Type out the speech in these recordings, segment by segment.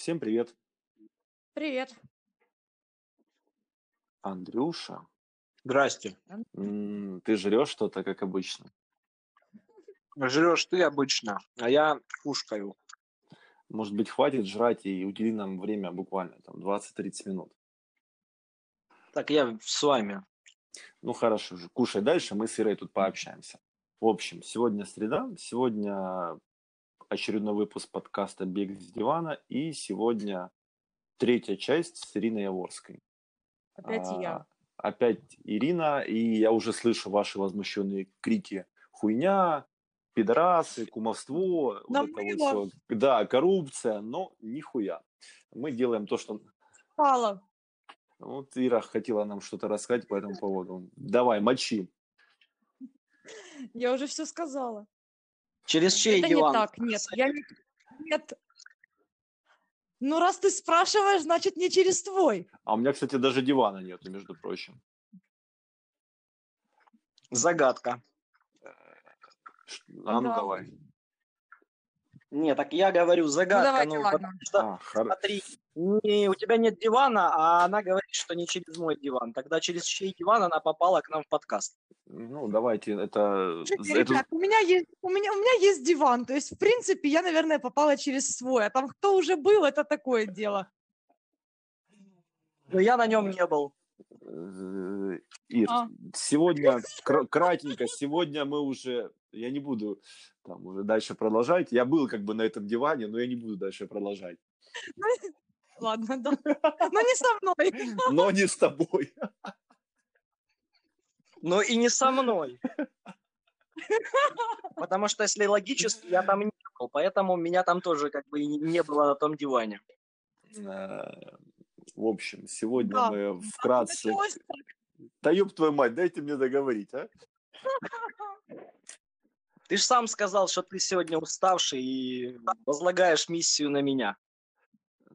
Всем привет. Привет. Андрюша, Здрасте. м, ты жрешь что-то, как обычно? Жрешь ты обычно, а я кушкаю. Может быть, хватит жрать и удели нам время буквально там 20-30 минут. Так я с вами. Ну хорошо, же, кушай дальше, мы с Ирой тут пообщаемся. В общем, сегодня среда, сегодня очередной выпуск подкаста «Бег с дивана» и сегодня третья часть с Ириной Яворской. Опять А, я. Опять Ирина, и я уже слышу ваши возмущенные крики «хуйня», «пидорасы», «кумовство», вот это вот всё. Да, коррупция, но нихуя. Мы делаем то, что... Пала. Вот Ира хотела нам что-то рассказать по этому поводу. Давай, мочи. Я уже все сказала. Через чей Это диван? не так, нет. Я не... Нет. Ну, раз ты спрашиваешь, значит, не через твой. А у меня, кстати, даже дивана нету, между прочим. Загадка. А ну Да. давай. Не, так я говорю загадка. давайте, ну, ладно. потому что, А, смотри, не, у тебя нет дивана, а она говорит, что не через мой диван. Тогда через чей диван она попала к нам в подкаст? Ну, давайте, это... Слушайте, это- ребят, у меня есть, у меня, у меня есть диван, то есть, в принципе, я, наверное, попала через свой, а там кто уже был, это такое дело. Но я на нем не был. Э, Ир, А. сегодня, кра- кратенько, сегодня мы уже, я не буду там уже дальше продолжать. Я был как бы на этом диване, но я не буду дальше продолжать. Ладно, да. Но не со мной. Но не с тобой. Но и не со мной. Потому что, если логически, я там не был, поэтому меня там тоже как бы и не было на том диване. Э, В общем, сегодня Да. мы вкратце... Началось Да ёб твою мать, дайте мне договорить, а? Ты же сам сказал, что ты сегодня уставший и возлагаешь миссию на меня.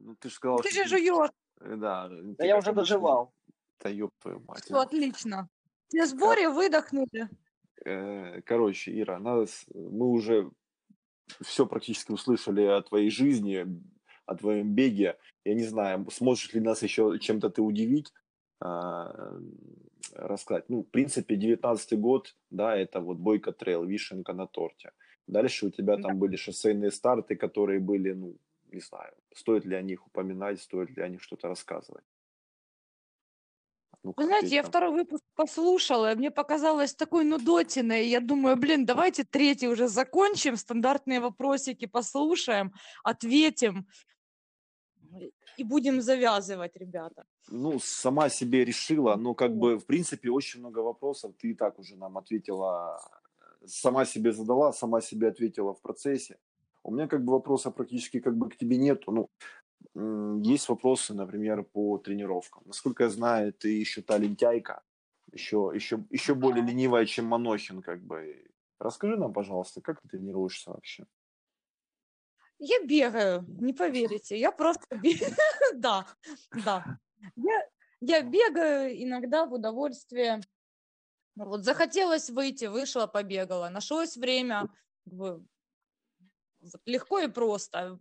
Ну, ты же сказал, Ты что же жуешь. Э, Да. Да я уже доживал. Да ёб твою мать. Все отлично. Все сборе выдохнули. Э, Короче, Ира, надо с- мы уже все практически услышали о твоей жизни, о твоем беге. Я не знаю, сможешь ли нас еще чем-то ты удивить, а, рассказать. Ну, в принципе, 19 год, да, это вот Бойко Трейл, вишенка на торте. Дальше у тебя там были шоссейные старты, которые были, ну, не знаю, стоит ли о них упоминать, стоит ли о них что-то рассказывать. Ну, Вы знаете, я там? второй выпуск послушала, и мне показалось такой нудотиной. Я думаю, блин, давайте третий уже закончим, стандартные вопросики послушаем, ответим и будем завязывать, ребята. Ну, сама себе решила, но как бы, в принципе, очень много вопросов ты и так уже нам ответила, сама себе задала, сама себе ответила в процессе. У меня как бы вопросов практически как бы к тебе нету. Ну, есть вопросы, например, по тренировкам. Насколько я знаю, ты еще та лентяйка, еще, еще, еще более ленивая, чем Манохин, как бы. Расскажи нам, пожалуйста, как ты тренируешься вообще? Я бегаю, не поверите, я просто бегаю. Да, да. Я, я бегаю иногда в удовольствие. Вот захотелось выйти, вышла, побегала. Нашлось время, легко и просто.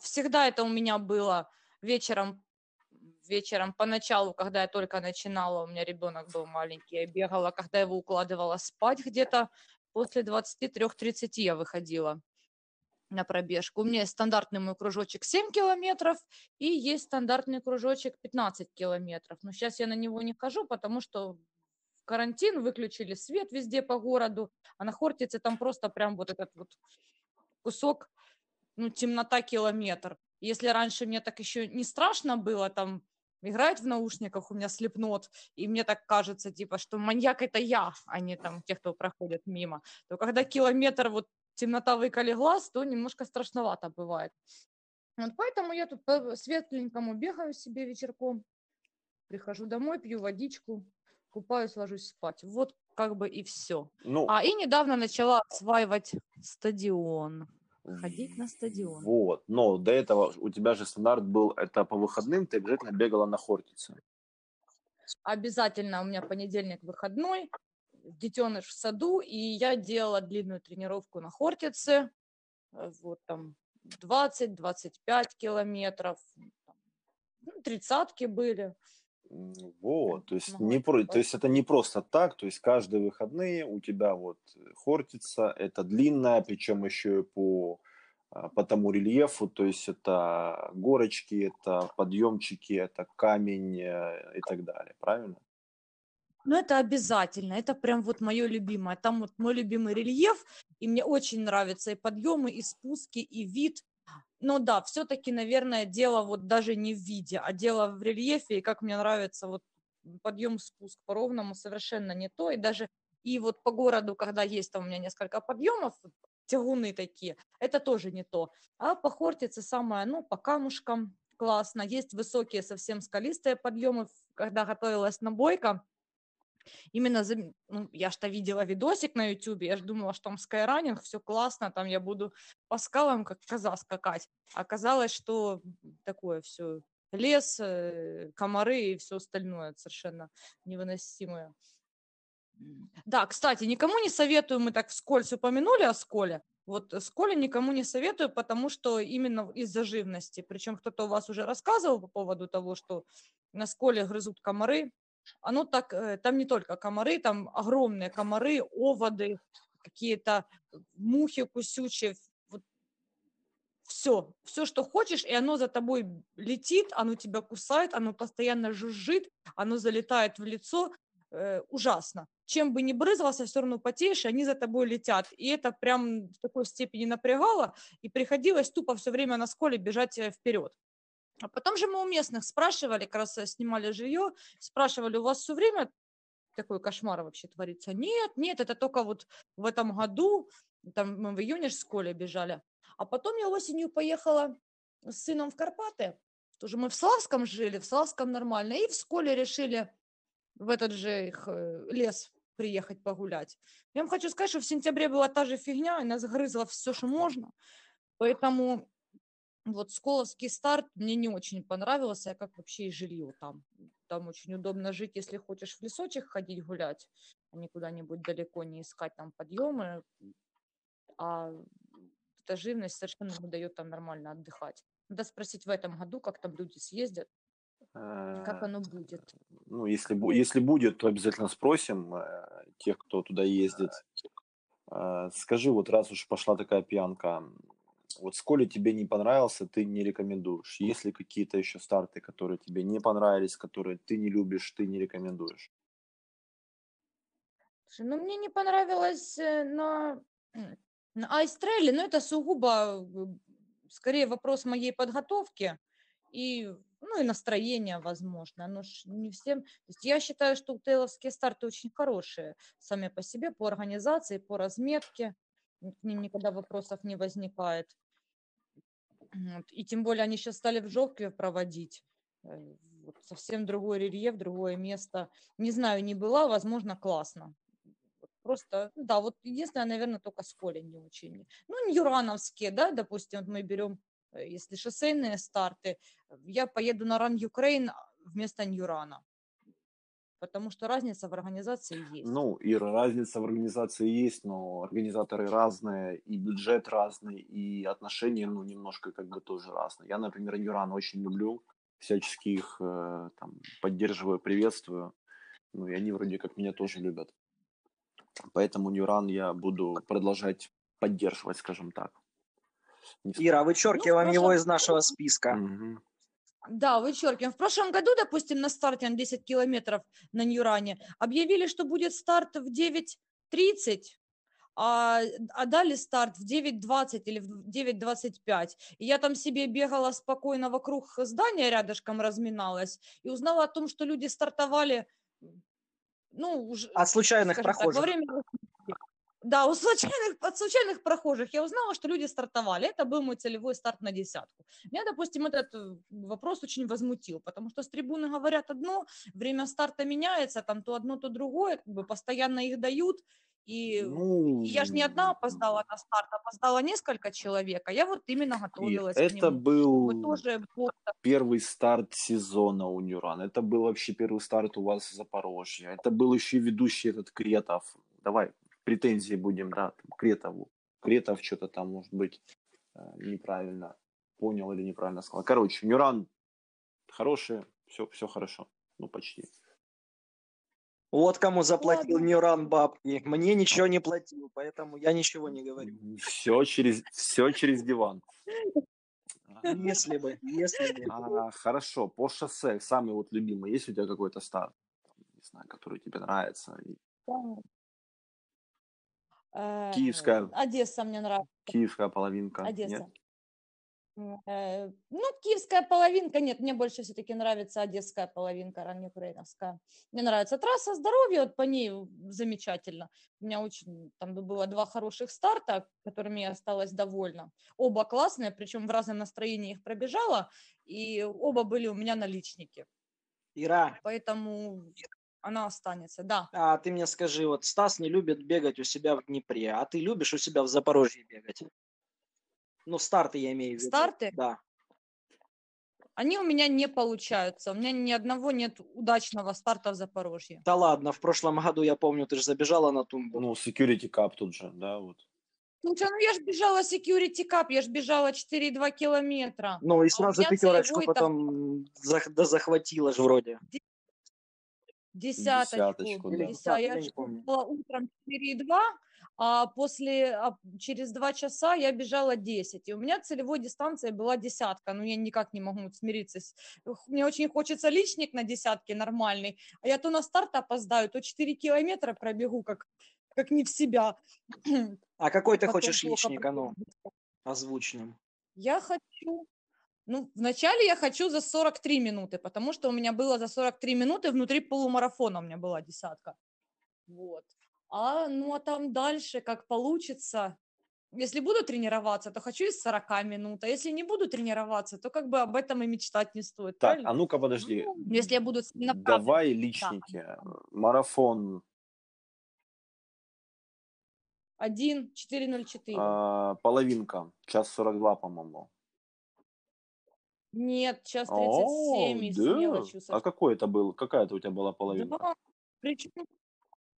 Всегда это у меня было вечером, вечером поначалу, когда я только начинала, у меня ребенок был маленький, я бегала, когда его укладывала спать где-то после 23-30 я выходила на пробежку. У меня есть стандартный мой кружочек 7 километров и есть стандартный кружочек 15 километров. Но сейчас я на него не хожу, потому что карантин выключили свет везде по городу, а на Хортице там просто прям вот этот вот кусок, ну, темнота километр. Если раньше мне так еще не страшно было там играть в наушниках, у меня слепнот, и мне так кажется, типа, что маньяк это я, а не там те, кто проходит мимо, то когда километр вот темнота выколи глаз, то немножко страшновато бывает. Вот поэтому я тут по светленькому бегаю себе вечерком, прихожу домой, пью водичку, купаюсь, ложусь спать. Вот как бы и все. Ну, А и недавно начала осваивать стадион. Ходить на стадион. Вот, но до этого у тебя же стандарт был, это по выходным ты обязательно бегала на Хортице. Обязательно у меня понедельник выходной, детеныш в саду, и я делала длинную тренировку на Хортице, э, вот там 20-25 километров, ну, тридцатки были. Вот, то есть, не про, то есть это не просто так, то есть каждые выходные у тебя вот хортица, это длинная, причем еще и по, а, по тому рельефу, то есть это горочки, это подъемчики, это камень э, и так далее, правильно? Ну, это обязательно, это прям вот мое любимое, там вот мой любимый рельеф, и мне очень нравятся и подъемы, и спуски, и вид, но да, все-таки, наверное, дело вот даже не в виде, а дело в рельефе, и как мне нравится вот подъем, спуск по ровному совершенно не то, и даже и вот по городу, когда есть там у меня несколько подъемов, тягуны такие, это тоже не то. А по Хортице самое, ну, по камушкам классно. Есть высокие, совсем скалистые подъемы. Когда готовилась на бойко, именно, за, ну, я что видела видосик на ютюбе, я же думала, что там скайранинг, все классно, там я буду по скалам как коза скакать. Оказалось, что такое все лес, э, комары и все остальное совершенно невыносимое. Да, кстати, никому не советую, мы так вскользь упомянули о сколе. Вот сколе никому не советую, потому что именно из-за живности. Причем кто-то у вас уже рассказывал по поводу того, что на сколе грызут комары оно так, э, там не только комары, там огромные комары, оводы, какие-то мухи кусючие, вот все, все, что хочешь, и оно за тобой летит, оно тебя кусает, оно постоянно жужжит, оно залетает в лицо, э, ужасно. Чем бы ни брызгался, все равно потеешь, они за тобой летят. И это прям в такой степени напрягало, и приходилось тупо все время на сколе бежать э, вперед. А потом же мы у местных спрашивали, как раз э, снимали жилье, спрашивали, у вас все время такой кошмар вообще творится? Нет, нет, это только вот в этом году, там мы в июне в школе бежали. А потом я осенью поехала с сыном в Карпаты, тоже мы в Славском жили, в Славском нормально, и в школе решили в этот же их э, лес приехать погулять. Я вам хочу сказать, что в сентябре была та же фигня, и нас все, что можно. Поэтому вот Сколовский старт мне не очень понравился, как вообще и жилье там. Там очень удобно жить, если хочешь в лесочек ходить гулять, а не куда-нибудь далеко не искать там подъемы. А эта живность совершенно не дает там нормально отдыхать. Надо спросить в этом году, как там люди съездят, как Э, оно будет. Ну, если, если будет, то обязательно спросим э, тех, кто туда ездит. Э, Скажи, вот раз уж пошла такая пьянка, вот сколе тебе не понравился, ты не рекомендуешь? Есть ли какие-то еще старты, которые тебе не понравились, которые ты не любишь, ты не рекомендуешь? Ну мне не понравилось э, на, на айстрейле, но это сугубо э, скорее вопрос моей подготовки и, ну, и настроения, возможно. Оно не всем... То есть я считаю, что утейловские старты очень хорошие сами по себе, по организации, по разметке. К ним никогда вопросов не возникает. Вот. И тем более они сейчас стали в Жовкве проводить. Э, вот совсем другой рельеф, другое место. Не знаю, не была, возможно, классно. Просто, ну да, вот единственное, наверное, только Сколи не очень. Ну, Ньюрановские, да, допустим, вот мы берем, э, если шоссейные старты, я поеду на Run Ukraine вместо Ньюрана, потому что разница в организации есть. Ну, и разница в организации есть, но организаторы разные, и бюджет разный, и отношения, ну, немножко как бы тоже разные. Я, например, Ньюран очень люблю, всячески их э, там поддерживаю, приветствую. Ну, и они вроде как меня тоже любят. Поэтому Ньюран я буду продолжать поддерживать, скажем так. Ира, вычеркиваем Ну, его из нашего списка. Мгм. Да, вычеркиваем. В прошлом году, допустим, на старте на 10 километров на Ньюране объявили, что будет старт в 9.30, а, а дали старт в 9.20 или в 9.25. И я там себе бегала спокойно вокруг здания рядышком разминалась и узнала о том, что люди стартовали, ну, уже, От случайных скажем так, во прохожих. время да, у случайных, от случайных прохожих я узнала, что люди стартовали. Это был мой целевой старт на десятку. Меня, допустим, этот э, вопрос очень возмутил, потому что с трибуны говорят одно, время старта меняется, там то одно, то другое, как бы постоянно их дают. И, Ну, и я же не одна опоздала на старт, опоздало несколько человек, а я вот именно и готовилась к это нему. был тоже первый старт сезона у Ньюран. Это был вообще первый старт у вас в Запорожье. Это был еще и ведущий этот Кретов. Давай претензии будем, да, там, Кретову. Кретов что-то там, может быть, э, неправильно понял или неправильно сказал. Короче, Нюран хороший, все, все хорошо. Ну, почти. Вот кому заплатил Ладно. Нюран бабки. Мне ничего не платил, поэтому я ничего не говорю. Все через, все через диван. Если бы, если бы. А, хорошо, по шоссе самый вот любимый. Есть у тебя какой-то старт? Не знаю, который тебе нравится? И Э, Киевская. Одесса мне нравится. Киевская половинка. Одесса. Нет? Э, Ну, киевская половинка, нет, мне больше все-таки нравится одесская половинка, раннеукраиновская. Мне нравится трасса здоровья, вот по ней замечательно. У меня очень, там было два хороших старта, которыми я осталась довольна. Оба классные, причем в разном настроении их пробежала, и оба были у меня наличники. Ира, Поэтому она останется, да. а ты мне скажи, вот Стас не любит бегать у себя в Днепре, а ты любишь у себя в Запорожье бегать? Ну, старты я имею в виду. Старты? Да. Они у меня не получаются. У меня ни одного нет удачного старта в Запорожье. Да ладно, в прошлом году, я помню, ты же забежала на тумбу. Ну, security cup тут же, да, вот. Слушай, ну я ж бежала security cup, я ж бежала 4,2 километра. Ну, и а сразу меня пятерочку там потом да захватила же вроде. Десяточку. Десяточку, да. деся- я бежала утром 4,2, а после, а через 2 часа я бежала 10. И у меня целевой дистанция была десятка. Но я никак не могу смириться. Мне очень хочется личник на десятке нормальный. А я то на старт опоздаю, то 4 километра пробегу, как, как не в себя. А какой ты Потом хочешь личник, а ну, озвучь нам. Я хочу... Ну, вначале я хочу за 43 минуты, потому что у меня было за 43 минуты внутри полумарафона у меня была десятка. Вот. А, ну, а там дальше, как получится. Если буду тренироваться, то хочу из 40 минут. А если не буду тренироваться, то как бы об этом и мечтать не стоит. Так, правильно? а ну-ка подожди. Ну, если я буду. Давай личники. Марафон 1, 404. а, половинка. Час 42, по-моему. Нет, час О, 37 и с да? мелочью. А какой это был? Какая это у тебя была половинка? Да, причем,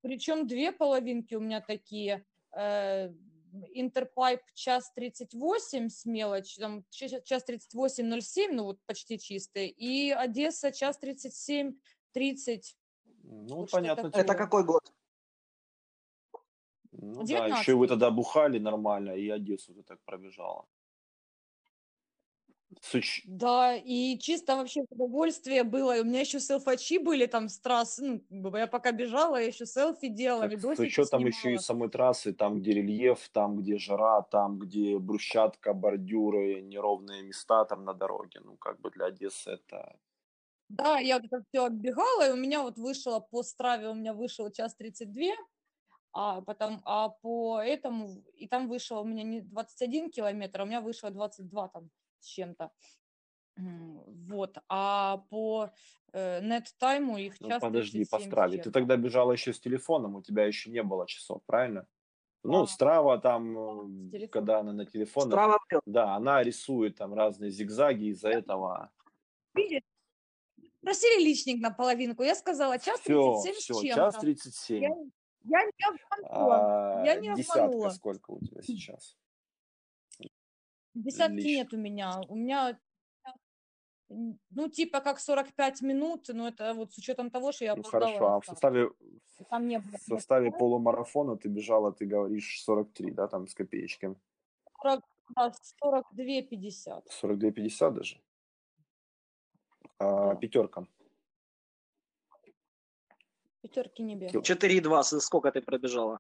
причем две половинки у меня такие. Э, Интерпайп час 38 с мелочью, там ч- час 38.07, ну вот почти чистые, и Одесса час 37 30. Ну, Вот понятно. такое. Это какой год? Ну да, еще 19-й. вы тогда бухали нормально, и Одессу ты так пробежала. С уч- Да, и чисто вообще удовольствие было. И у меня еще селфачи были там с трасс. Ну, я пока бежала, я еще селфи делала, так, с видосики учетом еще и снимала. самой трассы, там, где рельеф, там, где жара, там, где брусчатка, бордюры, неровные места там на дороге. Ну, как бы для Одессы это... Да, я вот это все оббегала, и у меня вот вышло по страве, у меня вышел час 32, а потом, а по этому, и там вышло у меня не 21 километр, а у меня вышло 22 там с чем-то. Вот, а по э, нет-тайму их Ну, час подожди, по 37 с страве. Ты тогда бежала еще с телефоном, у тебя еще не было часов, правильно? Ну, Да. Страва там, когда она на телефонах, Страва да, она рисует там разные зигзаги, из-за этого Видишь? Просили личник на половинку, я сказала час все, 37 все, с чем-то. час 37. Я, я не обманула, я А, не десятка обманула. сколько у тебя сейчас? Десятки Лич- нет у меня. У меня, ну, типа как 45 минут, но это вот с учетом того, что я Ну опоздала хорошо, а в составе, Там не было в составе нет полумарафона ты бежала, ты говоришь, 43, да, там с копеечками? 40, да, 42-50. 42-50 даже? А, Да. пятерка. Пятерки не бегаю. Кил- 4,2, с- сколько ты пробежала?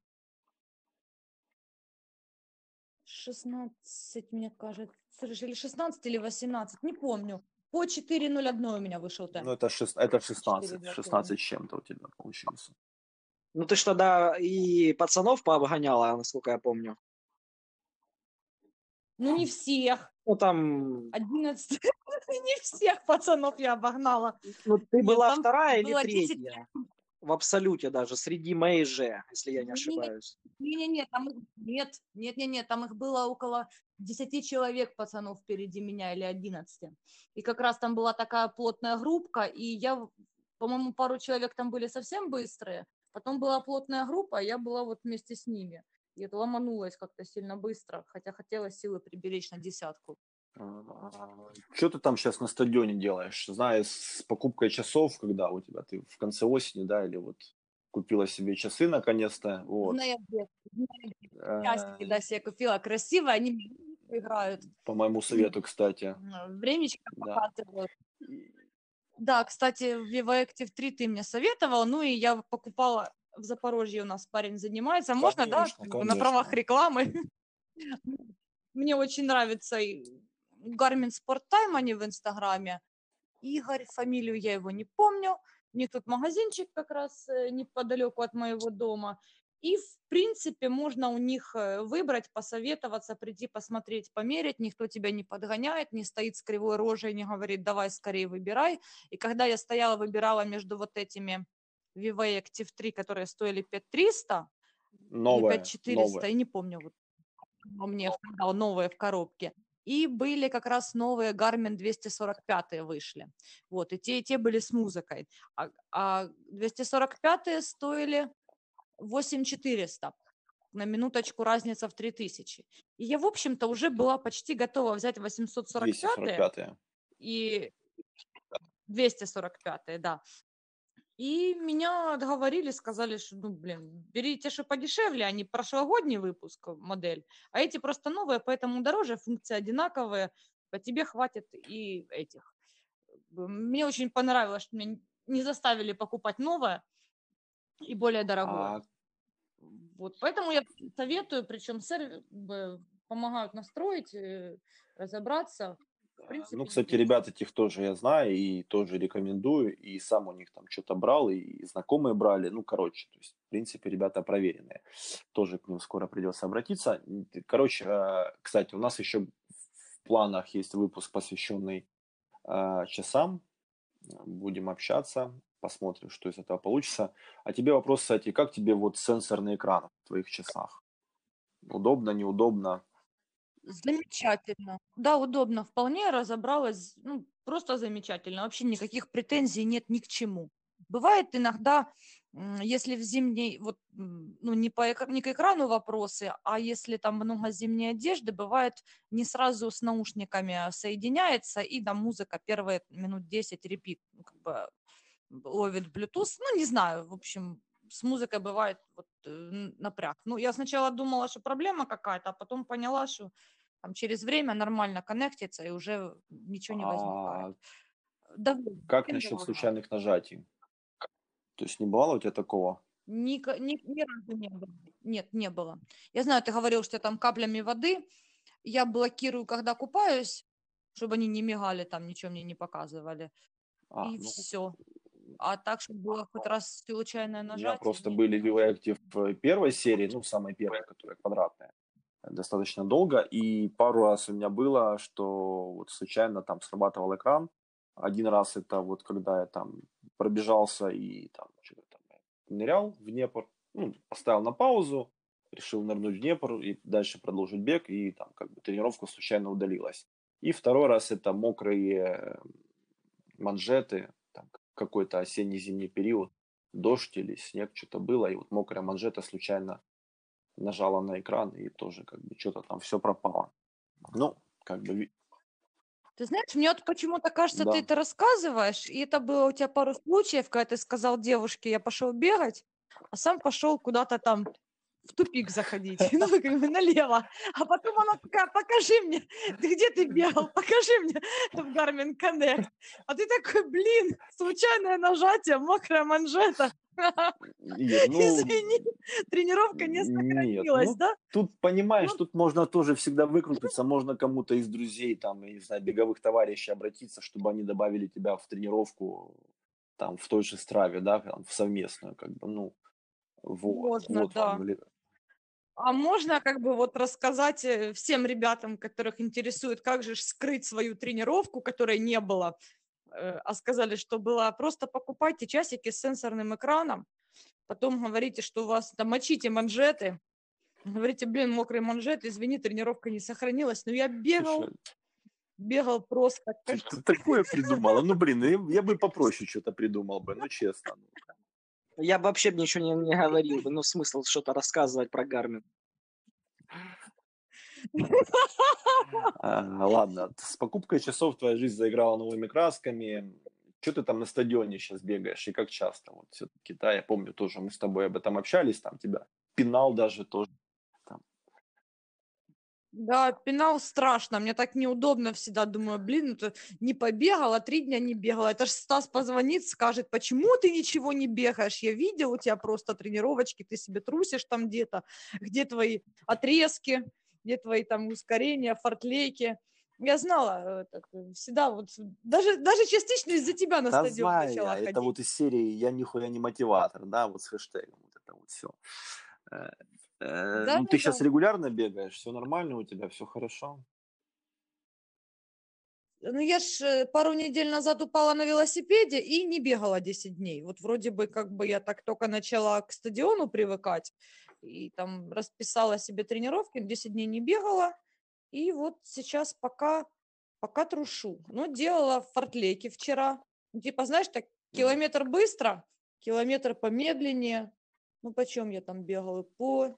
16, мне кажется, или 16 или 18, не помню. По 4.01 у меня вышел темп. Ну, это, шест- это 16, 4,20. 16 с чем-то у тебя получился. Ну, ты ж тогда и пацанов пообгоняла, насколько я помню. Ну, не всех. Ну, там, 11. не всех пацанов я обогнала. ну, ты Нет, была вторая или было 10 третья? В абсолюте даже, среди моей же, если я не Нет. ошибаюсь. Не-не-не, там их нет, нет-не-не, там их было около 10 человек, пацанов, впереди меня, или 11. И как раз там была такая плотная группка, и я, по-моему, пару человек там были совсем быстрые, потом была плотная группа, а я была вот вместе с ними. И это ломанулось как-то сильно быстро, хотя хотела силы приберечь на десятку. Что ты там сейчас на стадионе делаешь? Знаю, с покупкой часов, когда у тебя ты в конце осени, да, или вот купила себе часы наконец-то. Вот. В ноябре. Часики, да, себе купила красиво, они играют. По моему совету, кстати. Времечко да. показывают. Да, кстати, в Vivo Active 3 ты мне советовал, ну и я покупала в Запорожье у нас парень занимается. Можно, конечно, да, конечно. на правах рекламы? Мне очень нравится Garmin Sport Time, они в Инстаграме. Игорь, фамилию я его не помню. У них тут магазинчик как раз э, неподалеку от моего дома. И, в принципе, можно у них э, выбрать, посоветоваться, прийти посмотреть, померить. Никто тебя не подгоняет, не стоит с кривой рожей, не говорит, давай скорее выбирай. И когда я стояла, выбирала между вот этими Vivo Active 3, которые стоили 5300, новые, 5400, новые. я не помню, вот мне новые в коробке и были как раз новые Garmin 245 вышли. Вот, и те, и те были с музыкой. А, а 245 стоили 8400 на минуточку разница в 3000. И я, в общем-то, уже была почти готова взять 845 245 и 245 да. И меня отговорили, сказали, что, ну, блин, берите, что подешевле, а не прошлогодний выпуск модель, а эти просто новые, поэтому дороже, функции одинаковые, по тебе хватит и этих. Мне очень понравилось, что меня не заставили покупать новое и более дорогое. А... Вот, поэтому я советую, причем сервис помогают настроить, э, разобраться. Принципе, ну, кстати, ребят этих тоже я знаю и тоже рекомендую, и сам у них там что-то брал, и знакомые брали, ну, короче, то есть, в принципе, ребята проверенные. Тоже к ним скоро придется обратиться. Короче, а, кстати, у нас еще в планах есть выпуск, посвященный э, часам. Будем общаться, посмотрим, что из этого получится. А тебе вопрос, кстати, как тебе вот сенсорный экран в твоих часах? Удобно, неудобно? Замечательно. Да, удобно. Вполне разобралась. Ну, просто замечательно. Вообще никаких претензий нет ни к чему. Бывает иногда, если в зимней, вот, ну, не, по, не к экрану вопросы, а если там много зимней одежды, бывает не сразу с наушниками соединяется, и там музыка первые минут 10 репит, ну, как бы ловит Bluetooth. Ну, не знаю, в общем, с музыкой бывает вот, напряг. Ну, я сначала думала, что проблема какая-то, а потом поняла, что там, через время нормально коннектится и уже ничего не возникает. А... Да, как насчет довольна. случайных нажатий? То есть не бывало у тебя такого? Ни, ни, ни разу не было. Нет, не было. Я знаю, ты говорил, что там каплями воды. Я блокирую, когда купаюсь, чтобы они не мигали, там ничего мне не показывали. А, и ну, все. А так, чтобы было хоть раз случайное нажатие. У меня просто были VV Active первой серии, ну, самой первой, которая квадратная, достаточно долго. И пару раз у меня было, что вот случайно там срабатывал экран. Один раз это вот когда я там пробежался и там что-то там нырял в Днепр, ну, поставил на паузу, решил нырнуть в Днепр и дальше продолжить бег, и там как бы тренировка случайно удалилась. И второй раз это мокрые манжеты, там, какой-то осенний-зимний период, дождь или снег, что-то было, и вот мокрая манжета случайно нажала на экран, и тоже как бы что-то там все пропало. Ну, как бы... Ты знаешь, мне вот почему-то кажется, да. ты это рассказываешь, и это было у тебя пару случаев, когда ты сказал девушке, я пошел бегать, а сам пошел куда-то там в тупик заходить, ну, как бы налево. А потом она такая, покажи мне, ты где ты бегал, покажи мне в Garmin Connect. А ты такой, блин, случайное нажатие, мокрая манжета. Нет, ну, Извини, тренировка не сохранилась, нет, ну, да? Тут, понимаешь, ну, тут можно тоже всегда выкрутиться, можно кому-то из друзей, там, я не знаю, беговых товарищей обратиться, чтобы они добавили тебя в тренировку, там, в той же страве, да, в совместную, как бы, ну, вот, можно, вот да. Вам, а можно как бы вот рассказать э, всем ребятам, которых интересует, как же скрыть свою тренировку, которой не было, э, а сказали, что было, просто покупайте часики с сенсорным экраном, потом говорите, что у вас там мочите манжеты, говорите, блин, мокрый манжет, извини, тренировка не сохранилась, но я бегал, Слушай, бегал просто. Ты такое придумала, ну блин, я, я бы попроще что-то придумал бы, ну честно. Я бы вообще ничего не, не говорил бы, ну смысл что-то рассказывать про Гармин. А, Ладно, с покупкой часов твоя жизнь заиграла новыми красками. Что ты там на стадионе сейчас бегаешь и как часто? Вот все-таки, да, я помню тоже, мы с тобой об этом общались, там тебя пинал даже тоже. Да, пенал страшно, мне так неудобно всегда, думаю, блин, это не побегала, три дня не бегала, это ж Стас позвонит, скажет, почему ты ничего не бегаешь, я видел у тебя просто тренировочки, ты себе трусишь там где-то, где твои отрезки, где твои там ускорения, фортлейки, я знала, это, всегда вот, даже, даже частично из-за тебя на Да стадион знаю начала я, ходить. это вот из серии «Я нихуя не мотиватор», да, вот с хэштегом, вот это вот все. Да, Ну, ты да. сейчас регулярно бегаешь, все нормально у тебя, все хорошо? Ну, я ж э, пару недель назад упала на велосипеде и не бегала 10 дней. Вот вроде бы как бы я так только начала к стадиону привыкать и там расписала себе тренировки, 10 дней не бегала. И вот сейчас пока, пока трушу. Ну, делала фортлейки вчера. Ну, типа, знаешь, так километр быстро, километр помедленнее. Ну, почем я там бегала? По,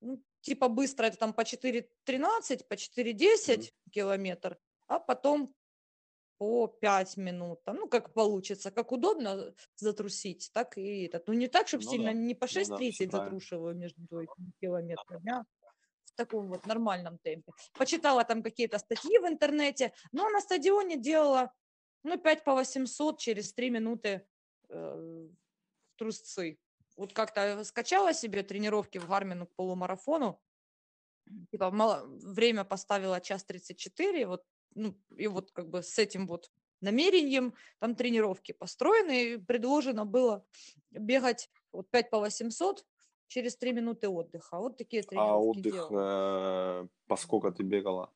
ну, типа быстро это там по 4.13, по 4.10 километр а потом по 5 минут, там, ну, как получится, как удобно затрусить, так и этот. Ну, не так, чтобы Ну сильно да, не по ну да, 6.30 всё правильно. затрушиваю между этими километрами, а в таком вот нормальном темпе. Почитала там какие-то статьи в интернете, но на стадионе делала, ну, 5 по 800 через 3 минуты э, трусцы. Вот как-то скачала себе тренировки в Гармину к полумарафону, типа мало- время поставила час 34, вот, ну, и вот как бы с этим вот намерением там тренировки построены, и предложено было бегать вот 5 по 800 через 3 минуты отдыха. Вот такие А тренировки отдых, делала. э, по сколько ты бегала?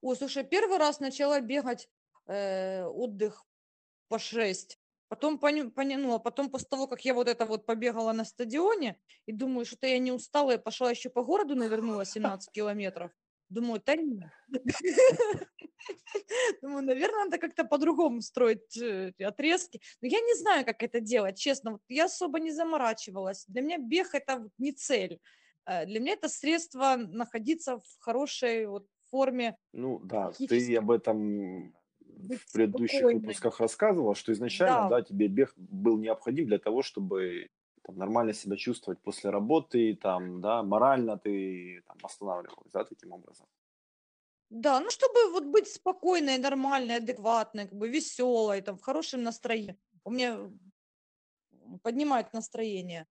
Ой, слушай, первый раз начала бегать э, отдых по 6. Потом пони- ну, а потом после того, как я вот это вот побегала на стадионе, и думаю, что-то я не устала, я пошла еще по городу, навернула 17 километров. Думаю, да нет. Думаю, наверное, надо как-то по-другому строить э, отрезки. Но я не знаю, как это делать, честно. Вот я особо не заморачивалась. Для меня бег – это не цель. Э, Для меня это средство находиться в хорошей вот форме, Ну да, ты об этом в предыдущих спокойной. выпусках рассказывала, что изначально, Да. да, тебе бег был необходим для того, чтобы там, нормально себя чувствовать после работы, там, да, морально ты там, останавливалась, да, таким образом. Да, ну чтобы вот быть спокойной, нормальной, адекватной, как бы веселой, там, в хорошем настроении. У меня поднимает настроение.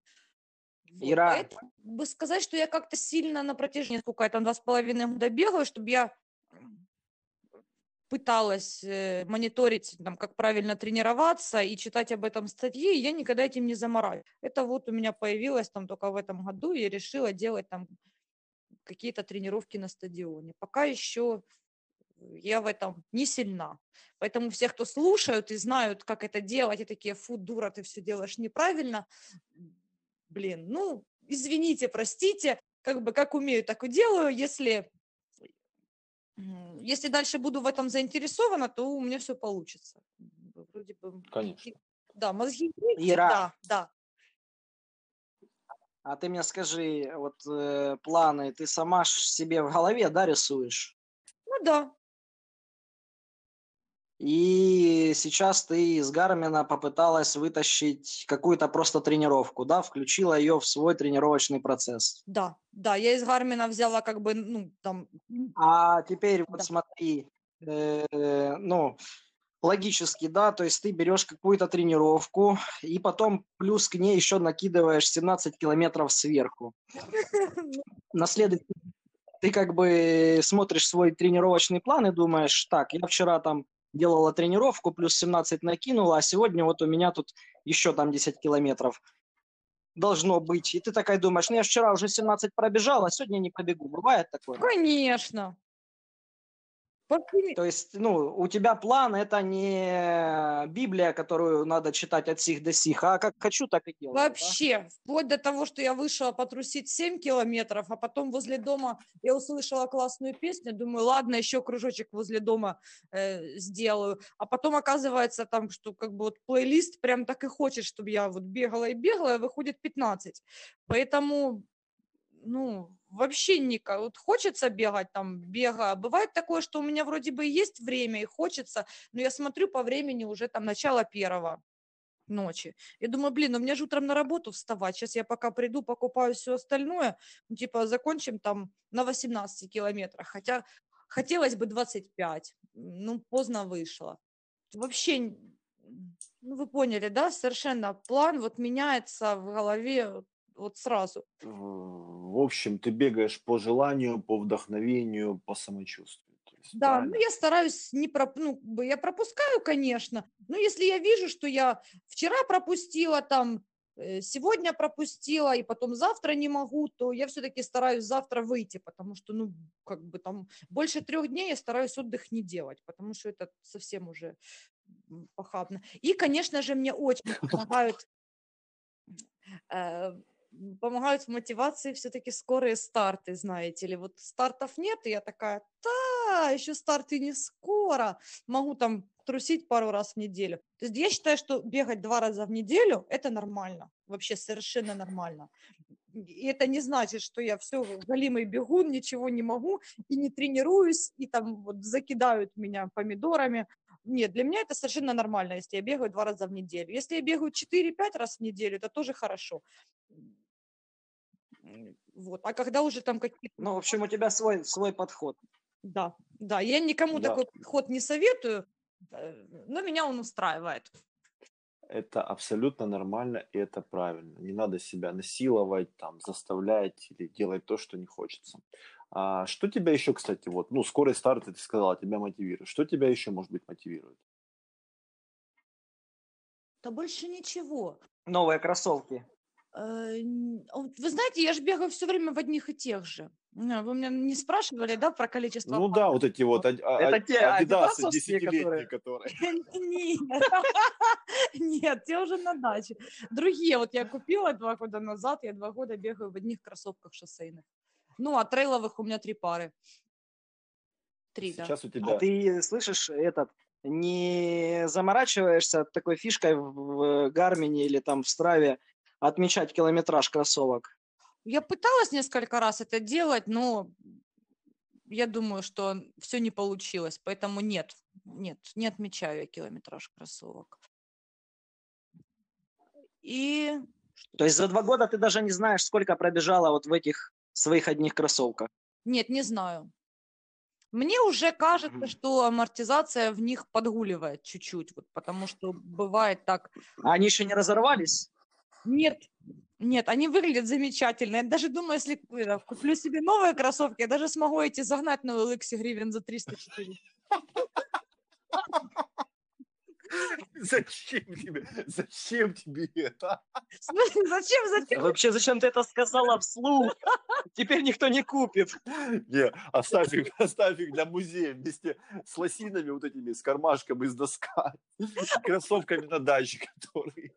Вот, Ира. поэтому бы сказать, что я как-то сильно на протяжении, сколько я там, два с половиной года бегаю, чтобы я пыталась э, мониторить, там, как правильно тренироваться и читать об этом статьи, я никогда этим не замораю. Это вот у меня появилось там только в этом году, я решила делать там какие-то тренировки на стадионе. Пока еще я в этом не сильна. Поэтому все, кто слушают и знают, как это делать, и такие, фу, дура, ты все делаешь неправильно, блин, ну, извините, простите, как бы как умею, так и делаю. Если, если дальше буду в этом заинтересована, то у меня все получится. Вроде бы, Конечно. да, мозги есть, Ира. да, да. А ты мне скажи, вот э, планы ты сама ж себе в голове, да, рисуешь? Ну да, И сейчас ты из Гармина попыталась вытащить какую-то просто тренировку, да, включила ее в свой тренировочный процесс. да, да, я из Гармина взяла как бы, ну, там, А теперь вот Да. смотри, э, ну, логически, да, то есть ты берешь какую-то тренировку и потом плюс к ней еще накидываешь 17 километров сверху. На следующий ты как бы смотришь свой тренировочный план и думаешь, так, я вчера там делала тренировку, плюс 17 накинула, а сегодня вот у меня тут еще там 10 километров должно быть. И ты такая думаешь, ну я вчера уже 17 пробежала, а сегодня не побегу. Бывает такое? конечно. То есть, ну, у тебя план это не Библия, которую надо читать от сих до сих, а как хочу, так и делаю. да? Вообще, вплоть до того, что я вышла потрусить 7 километров, а потом возле дома я услышала классную песню, думаю, ладно, еще кружочек возле дома э, сделаю. А потом оказывается там, что как бы вот плейлист прям так и хочет, чтобы я вот бегала и бегала, и выходит 15. Поэтому ну, вообще никак. Вот хочется бегать, там, бега. Бывает такое, что у меня вроде бы есть время и хочется, но я смотрю по времени уже там начало первого ночи. Я думаю, блин, ну мне же утром на работу вставать. Сейчас я пока приду, покупаю все остальное. Ну, типа, закончим там на 18 километрах. Хотя хотелось бы 25. Ну, поздно вышло. Вообще, ну, вы поняли, да, совершенно план вот меняется в голове вот сразу. В общем, ты бегаешь по желанию, по вдохновению, по самочувствию. есть, да, ну я стараюсь не проп... ну, я пропускаю, конечно, но если я вижу, что я вчера пропустила там, э, сегодня пропустила и потом завтра не могу, то я все-таки стараюсь завтра выйти, потому что, ну, как бы там больше трех дней я стараюсь отдых не делать, потому что это совсем уже похабно. И, конечно же, мне очень помогают э, помогают в мотивации все-таки скорые старты, знаете ли. Вот стартов нет, и я такая, да, еще старты не скоро. Могу там трусить пару раз в неделю. То есть я считаю, что бегать два раза в неделю – это нормально, вообще совершенно нормально. И это не значит, что я все, голимый бегун, ничего не могу, и не тренируюсь, и там вот закидают меня помидорами. Нет, для меня это совершенно нормально, если я бегаю два раза в неделю. Если я бегаю 4-5 раз в неделю, это тоже хорошо. Вот. А когда уже там какие-то... Ну, в общем, у тебя свой, свой подход. Да, да. Я никому да. такой подход не советую, э, но меня он устраивает. Это абсолютно нормально и это правильно. Не надо себя насиловать, там, заставлять или делать то, что не хочется. А что тебя еще, кстати, вот, ну, скорый старт, ты сказала, тебя мотивирует. Что тебя еще, может быть, мотивирует? Да больше ничего. Новые кроссовки. Э, вы знаете, я же бегаю все время в одних и тех же. Вы меня не спрашивали, да, про количество? Ну да, вот эти вот Это те адидасы десятилетние, которые... Нет, нет, те уже на даче. Другие, вот я купила два года назад, я два года бегаю в одних кроссовках шоссейных. Ну, а трейловых у меня три пары. Три, да. Сейчас у А тебя... ты слышишь этот, не заморачиваешься такой фишкой в Гармине или там в Страве, отмечать километраж кроссовок? Я пыталась несколько раз это делать, но я думаю, что все не получилось, поэтому нет, нет, не отмечаю я километраж кроссовок. И... То есть за два года ты даже не знаешь, сколько пробежала вот в этих своих одних кроссовках? Нет, не знаю. Мне уже кажется, mm-hmm. что амортизация в них подгуливает чуть-чуть, вот, потому что бывает так. А они еще не разорвались? Нет, нет, они выглядят замечательно. Я даже думаю, если куплю себе новые кроссовки, я даже смогу эти загнать на OLX гривен за 304. Зачем тебе? Зачем тебе это? Зачем? Зачем? Вообще, зачем ты это сказала вслух? Теперь никто не купит. Не, оставь их, оставь их для музея вместе с лосинами вот этими, с кармашками из доска, кроссовками на даче, которые...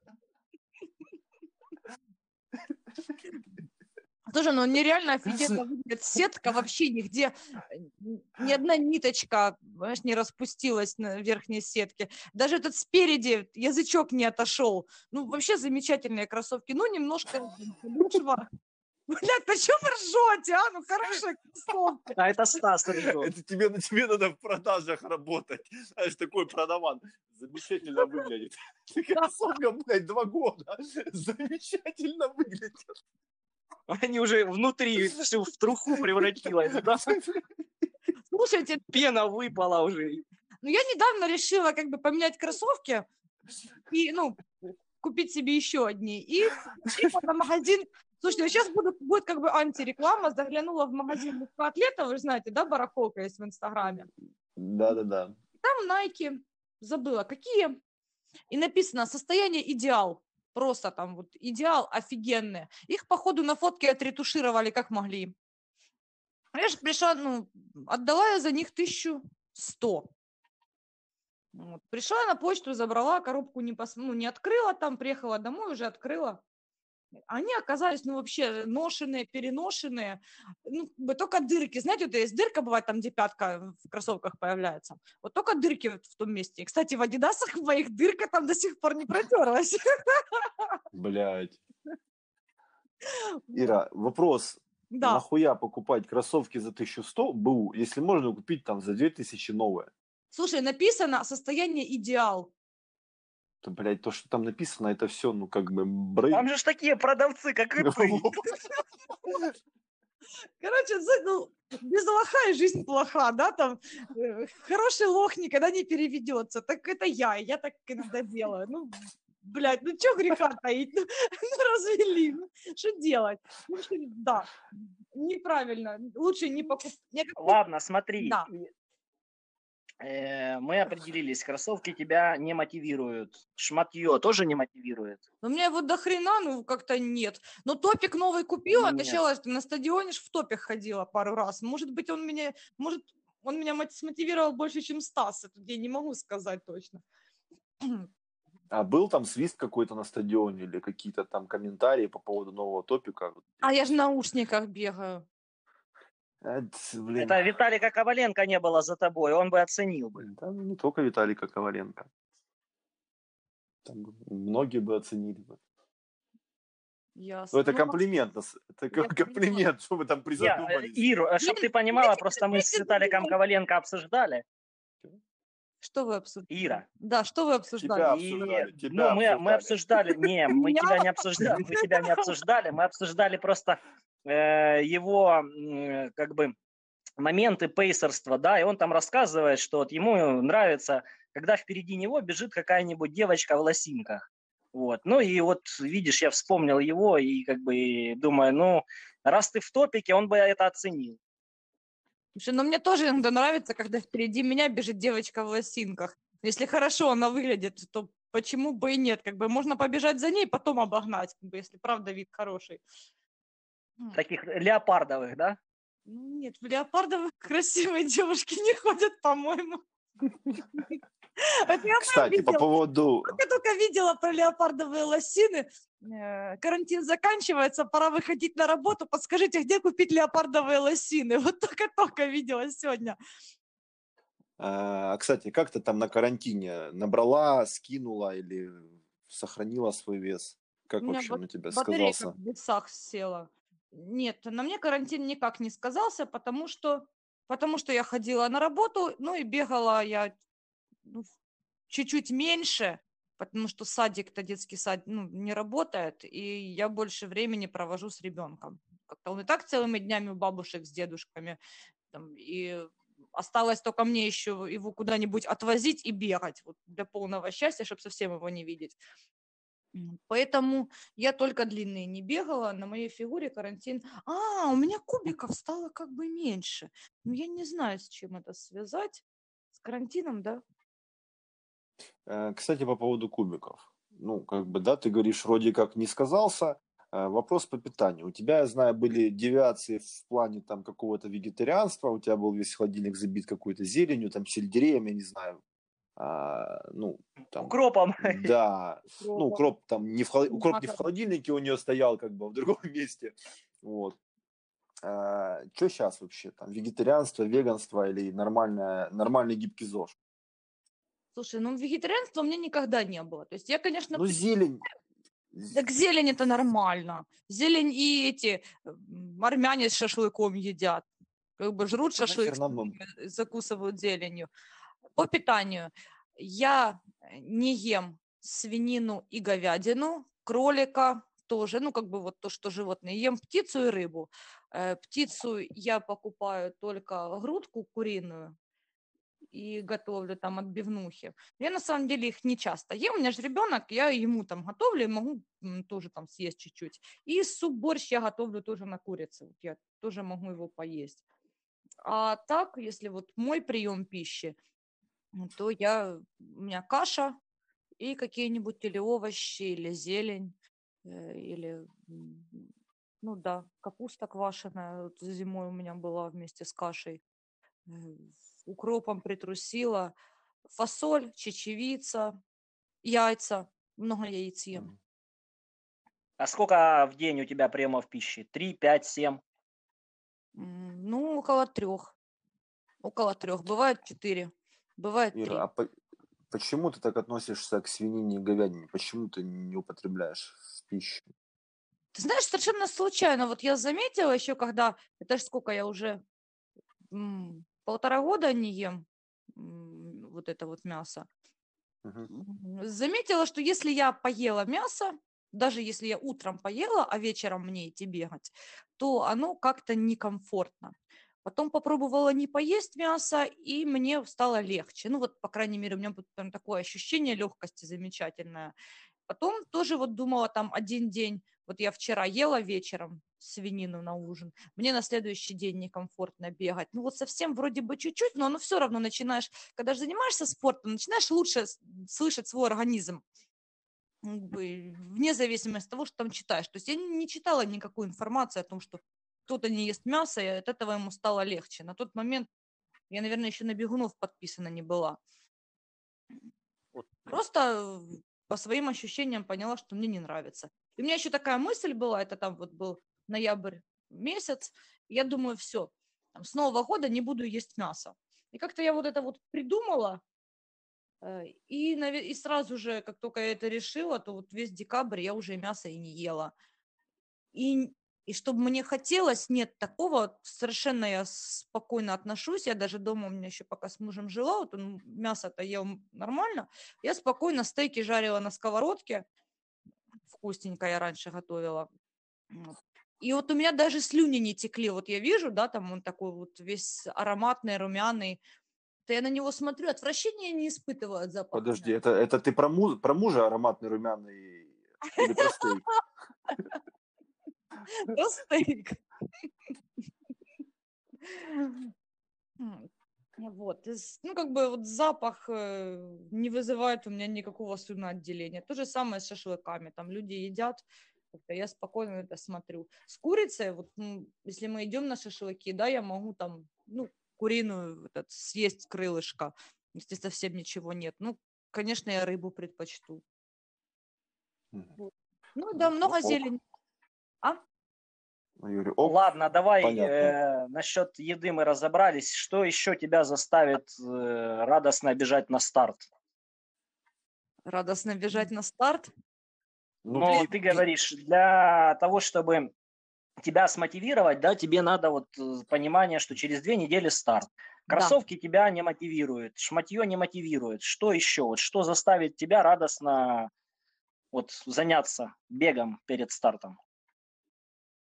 Слушай, ну нереально офигенно выглядит сетка, вообще нигде ни одна ниточка, знаешь, не распустилась на верхней сетке. Даже этот спереди язычок не отошел. Ну, вообще замечательные кроссовки. Ну, немножко лучшего Блядь, ну что вы ржете, а? Ну хорошая кроссовка. А это Стас ржет. Это тебе, тебе надо в продажах работать. Знаешь, такой продаван. Замечательно выглядит. Кроссовка, блядь, два года. Замечательно выглядит. Они уже внутри все в труху превратилось, да? Слушайте, пена выпала уже. Ну, я недавно решила как бы поменять кроссовки и, ну, купить себе еще одни. И в магазин Слушайте, ну сейчас будет, будет как бы антиреклама. Заглянула в магазин атлета, вы знаете, да, барахолка есть в Инстаграме. Да-да-да. Там Nike, забыла, какие. И написано «состояние идеал». Просто там вот идеал офигенные. Их, походу, на фотке отретушировали как могли. Я же пришла, ну, отдала я за них тысячу сто. Вот. Пришла на почту, забрала, коробку не, пос... ну, не открыла там, приехала домой, уже открыла они оказались, ну, вообще ношенные, переношенные, ну, только дырки, знаете, вот есть дырка, бывает там, где пятка в кроссовках появляется, вот только дырки в том месте. И, кстати, в адидасах моих дырка там до сих пор не протерлась. Блять. Ира, вопрос. Да. Нахуя покупать кроссовки за 1100 БУ, если можно купить там за 2000 новые? Слушай, написано состояние идеал. То, блядь, то, что там написано, это все, ну, как бы, брейк. Там же ж такие продавцы, как и ты. Короче, ну, без лоха и жизнь плоха, да, там э, хороший лох никогда не переведется. Так это я, я так иногда делаю. Ну, блядь, ну что греха таить? Ну, ну, развели, ну, что делать? Ну, что- да, неправильно, лучше не покупать. Ладно, смотри. Да. Э, Мы определились, кроссовки тебя не мотивируют. Шматье тоже не мотивирует. Но мне вот до хрена, ну, как-то нет. Но топик новый купила, Нет. качала, на стадионе ж в топе ходила пару раз. Может быть, он меня, может, он меня мот- смотивировал больше, чем Стас. Это я не могу сказать точно. А был там свист какой-то на стадионе или какие-то там комментарии по поводу нового топика? А я же в наушниках бегаю. Это, блин, Это Виталика Коваленко не было за тобой, он бы оценил бы. там не только Виталика Коваленко. Там многие бы оценили бы. Ясно. Ну, это Ну, комплимент. Это Я комплимент, что вы там Я, э, призадумались. Иру, чтобы ты понимала, просто мы с Виталиком Коваленко обсуждали. Что вы обсуждали? Ира. Да, что вы обсуждали? Тебя И, обсуждали, тебя ну, мы, мы обсуждали. обсуждали, не, мы тебя не обсуждали, мы тебя не обсуждали, мы обсуждали просто э, его, м, как бы, моменты пейсерства, да, и он там рассказывает, что вот ему нравится, когда впереди него бежит какая-нибудь девочка в лосинках. Вот. Ну и вот, видишь, я вспомнил его и как бы думаю, ну, раз ты в топике, он бы это оценил. Слушай, ну мне тоже иногда нравится, когда впереди меня бежит девочка в лосинках. Если хорошо она выглядит, то почему бы и нет? Как бы можно побежать за ней, потом обогнать, как бы, если правда вид хороший. Таких леопардовых, да? Нет, в леопардовых красивые девушки не ходят, по-моему. Кстати, по поводу... Я только видела про леопардовые лосины. Э, Карантин заканчивается, пора выходить на работу. Подскажите, где купить леопардовые лосины? Вот только-только видела сегодня. А, кстати, как ты там на карантине? Набрала, скинула или сохранила свой вес? Как У вообще бат- на тебя сказался? в весах села. Нет, на мне карантин никак не сказался, потому что, потому что я ходила на работу, ну и бегала я ну, чуть-чуть меньше, потому что садик-то детский сад ну, не работает, и я больше времени провожу с ребенком. Как-то он и так целыми днями у бабушек с дедушками, там, и осталось только мне еще его куда-нибудь отвозить и бегать вот, для полного счастья, чтобы совсем его не видеть. Поэтому я только длинные не бегала, на моей фигуре карантин. А, у меня кубиков стало как бы меньше. Ну, я не знаю, с чем это связать. С карантином, да? Э, Кстати, по поводу кубиков. Ну, как бы, да, ты говоришь, вроде как не сказался. Э, Вопрос по питанию. У тебя, я знаю, были девиации в плане там какого-то вегетарианства, у тебя был весь холодильник забит какой-то зеленью, там сельдереем, я не знаю. А, ну, там, Укропом. да, ну, укроп там не в, холо- укроп не в холодильнике у нее стоял, как бы, а в другом месте. Вот. что сейчас вообще? Там вегетарианство, веганство или нормальная, нормальный гибкий ЗОЖ? Слушай, ну вегетарианства у меня никогда не было. То есть я, конечно, Ну, зелень. так зелень это нормально. Зелень и эти армяне с шашлыком едят. Как бы жрут шашлык, нам э, закусывают зеленью. По питанию. Я э, не ем свинину и говядину, кролика тоже, ну как бы вот то, что животные. Ем птицу и рыбу. Э, Птицу я покупаю только грудку куриную и готовлю там отбивнухи. Я на самом деле их не часто ем. У меня же ребенок, я ему там готовлю могу тоже там съесть чуть-чуть. И суп-борщ я готовлю тоже на курице. Вот я тоже могу его поесть. А так, если вот мой прием пищи, то я, у меня каша и какие-нибудь или овощи, или зелень, э, или, ну да, капуста квашеная зимой у меня была вместе с кашей. Э, Укропом притрусила. Фасоль, чечевица, яйца. Много яиц ем. А сколько в день у тебя приемов пищи? Три, пять, семь? Ну, около трех. Около трех. Бывает четыре. Бывает три. Ира, а по- почему ты так относишься к свинине и говядине? Почему ты не употребляешь в пищу? Ты знаешь, совершенно случайно. Вот я заметила еще, когда... Это ж сколько я уже... м, Полтора года не ем м, вот это вот мясо. М, Заметила, что если я поела мясо, даже если я утром поела, а вечером мне идти бегать, то оно как-то некомфортно. Потом попробовала не поесть мясо, и мне стало легче. Ну вот, по крайней мере, у меня прям такое ощущение легкости замечательное. Потом тоже вот думала там один день, вот я вчера ела вечером свинину на ужин, мне на следующий день некомфортно бегать. Ну вот совсем вроде бы чуть-чуть, но оно все равно начинаешь, когда же занимаешься спортом, начинаешь лучше слышать свой организм, вне зависимости от того, что там читаешь. То есть я не читала никакую информацию о том, что кто-то не ест мясо, и от этого ему стало легче. На тот момент я, наверное, еще на бегунов подписана не была. Просто э, по своим ощущениям поняла, что мне не нравится. И у меня еще такая мысль была, это там вот был ноябрь месяц, я думаю, все, с Нового года не буду есть мясо. И как-то я вот это вот придумала, э, и, и сразу же, как только я это решила, то вот весь декабрь я уже мясо и не ела. И, и чтобы мне хотелось, нет такого, совершенно я спокойно отношусь, я даже дома у меня еще пока с мужем жила, вот он мясо-то ел нормально, я спокойно стейки жарила на сковородке, вкусненько я раньше готовила. Вот. И вот у меня даже слюни не текли, вот я вижу, да, там он такой вот весь ароматный, румяный, то я на него смотрю, отвращения не испытываю от запаха. Подожди, это, это ты про, му- про мужа ароматный румяный или про стейк. М, Вот, ну, как бы вот запах э, не вызывает у меня никакого слюноотделения. То же самое с шашлыками. Там люди едят, я спокойно это смотрю. С курицей, вот, ну, если мы идем на шашлыки, да, я могу там, ну, куриную вот этот, съесть крылышко, если совсем ничего нет. Ну, конечно, я рыбу предпочту. Мгм. Ну, да, много ок. зелени. А? Ну, Юрий, ок, Ладно, давай понятно. э, насчет еды мы разобрались. Что еще тебя заставит э, радостно бежать на старт? Радостно бежать на старт. ну, Но ты- ты говоришь, для того, чтобы тебя смотивировать, да, тебе надо вот э, понимание, что через две недели старт. Да. Кроссовки тебя не мотивируют, шматье не мотивирует. Что еще? Вот что заставит тебя радостно вот заняться бегом перед стартом?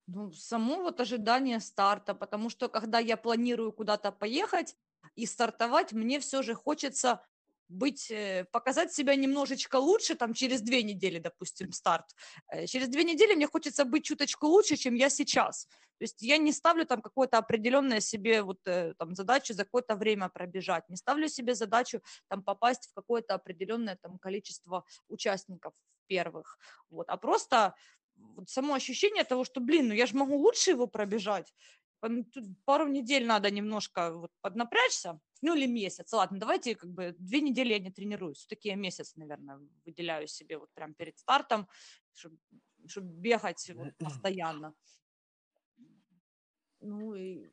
Ну, само вот ожидание старта, потому что когда я планирую куда-то поехать и стартовать, мне все же хочется быть, э, показать себя немножечко лучше, там через две недели, допустим, старт. Э, Через две недели мне хочется быть чуточку лучше, чем я сейчас. То есть я не ставлю там какое-то определенное себе вот э, там задачу за какое-то время пробежать, не ставлю себе задачу там попасть в какое-то определенное там количество участников первых, вот, а просто само ощущение того, что, блин, ну я же могу лучше его пробежать. Тут Пару недель надо немножко вот поднапрячься, ну или месяц. Ладно, давайте как бы две недели я не тренируюсь. Все-таки я месяц, наверное, выделяю себе вот прям перед стартом, чтобы бегать вот постоянно. Ну и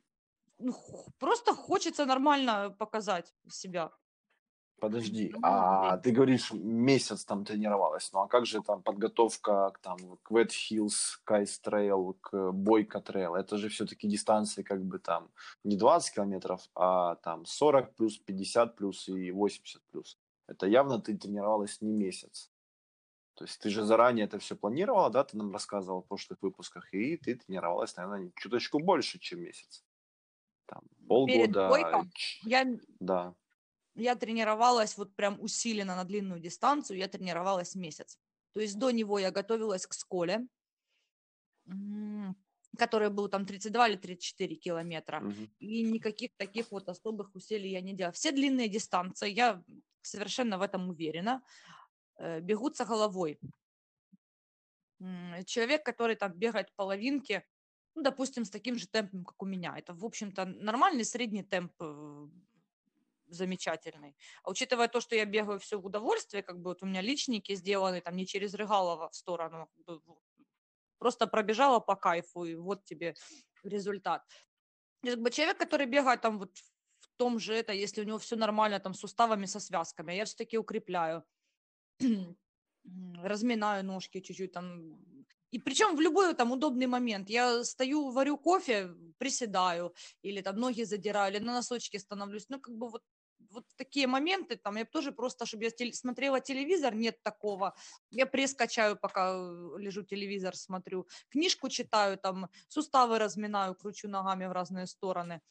ну, просто хочется нормально показать себя. Подожди, Ну, а ты говоришь, месяц там тренировалась, ну а как же там подготовка к, там, к Wet Hills, Kais Trail, к Бойко Trail? Это же все-таки дистанции как бы там не 20 километров, а там 40 плюс, 50 плюс и 80 плюс. Это явно ты тренировалась не месяц. То есть ты же заранее это все планировала, да, ты нам рассказывала в прошлых выпусках, и ты тренировалась, наверное, чуточку больше, чем месяц. Там полгода. Бойко? ч- Я Да. Я тренировалась вот прям усиленно на длинную дистанцию, я тренировалась месяц. То есть до него я готовилась к сколе, который был там 32 или 34 километра. Мгм. И никаких таких вот особых усилий я не делала. Все длинные дистанции, я совершенно в этом уверена, э, бегутся головой. Человек, который там бегает половинки, ну, допустим, с таким же темпом, как у меня, это, в общем-то, нормальный средний темп э, замечательный. А учитывая то, что я бегаю все в удовольствие, как бы вот у меня личники сделаны там не через Рыгалова в сторону, просто пробежала по кайфу, и вот тебе результат. То как бы человек, который бегает там вот в том же это, если у него все нормально там с суставами, со связками, а я все-таки укрепляю, разминаю ножки чуть-чуть там, И причем в любой там удобный момент. Я стою, варю кофе, приседаю, или там ноги задираю, или на носочки становлюсь. Ну, как бы вот вот такие моменты, там, я тоже просто, чтобы я теле- смотрела телевизор, нет такого. Я пресс качаю, пока э, лежу телевизор смотрю. Книжку читаю, там, суставы разминаю, кручу ногами в разные стороны.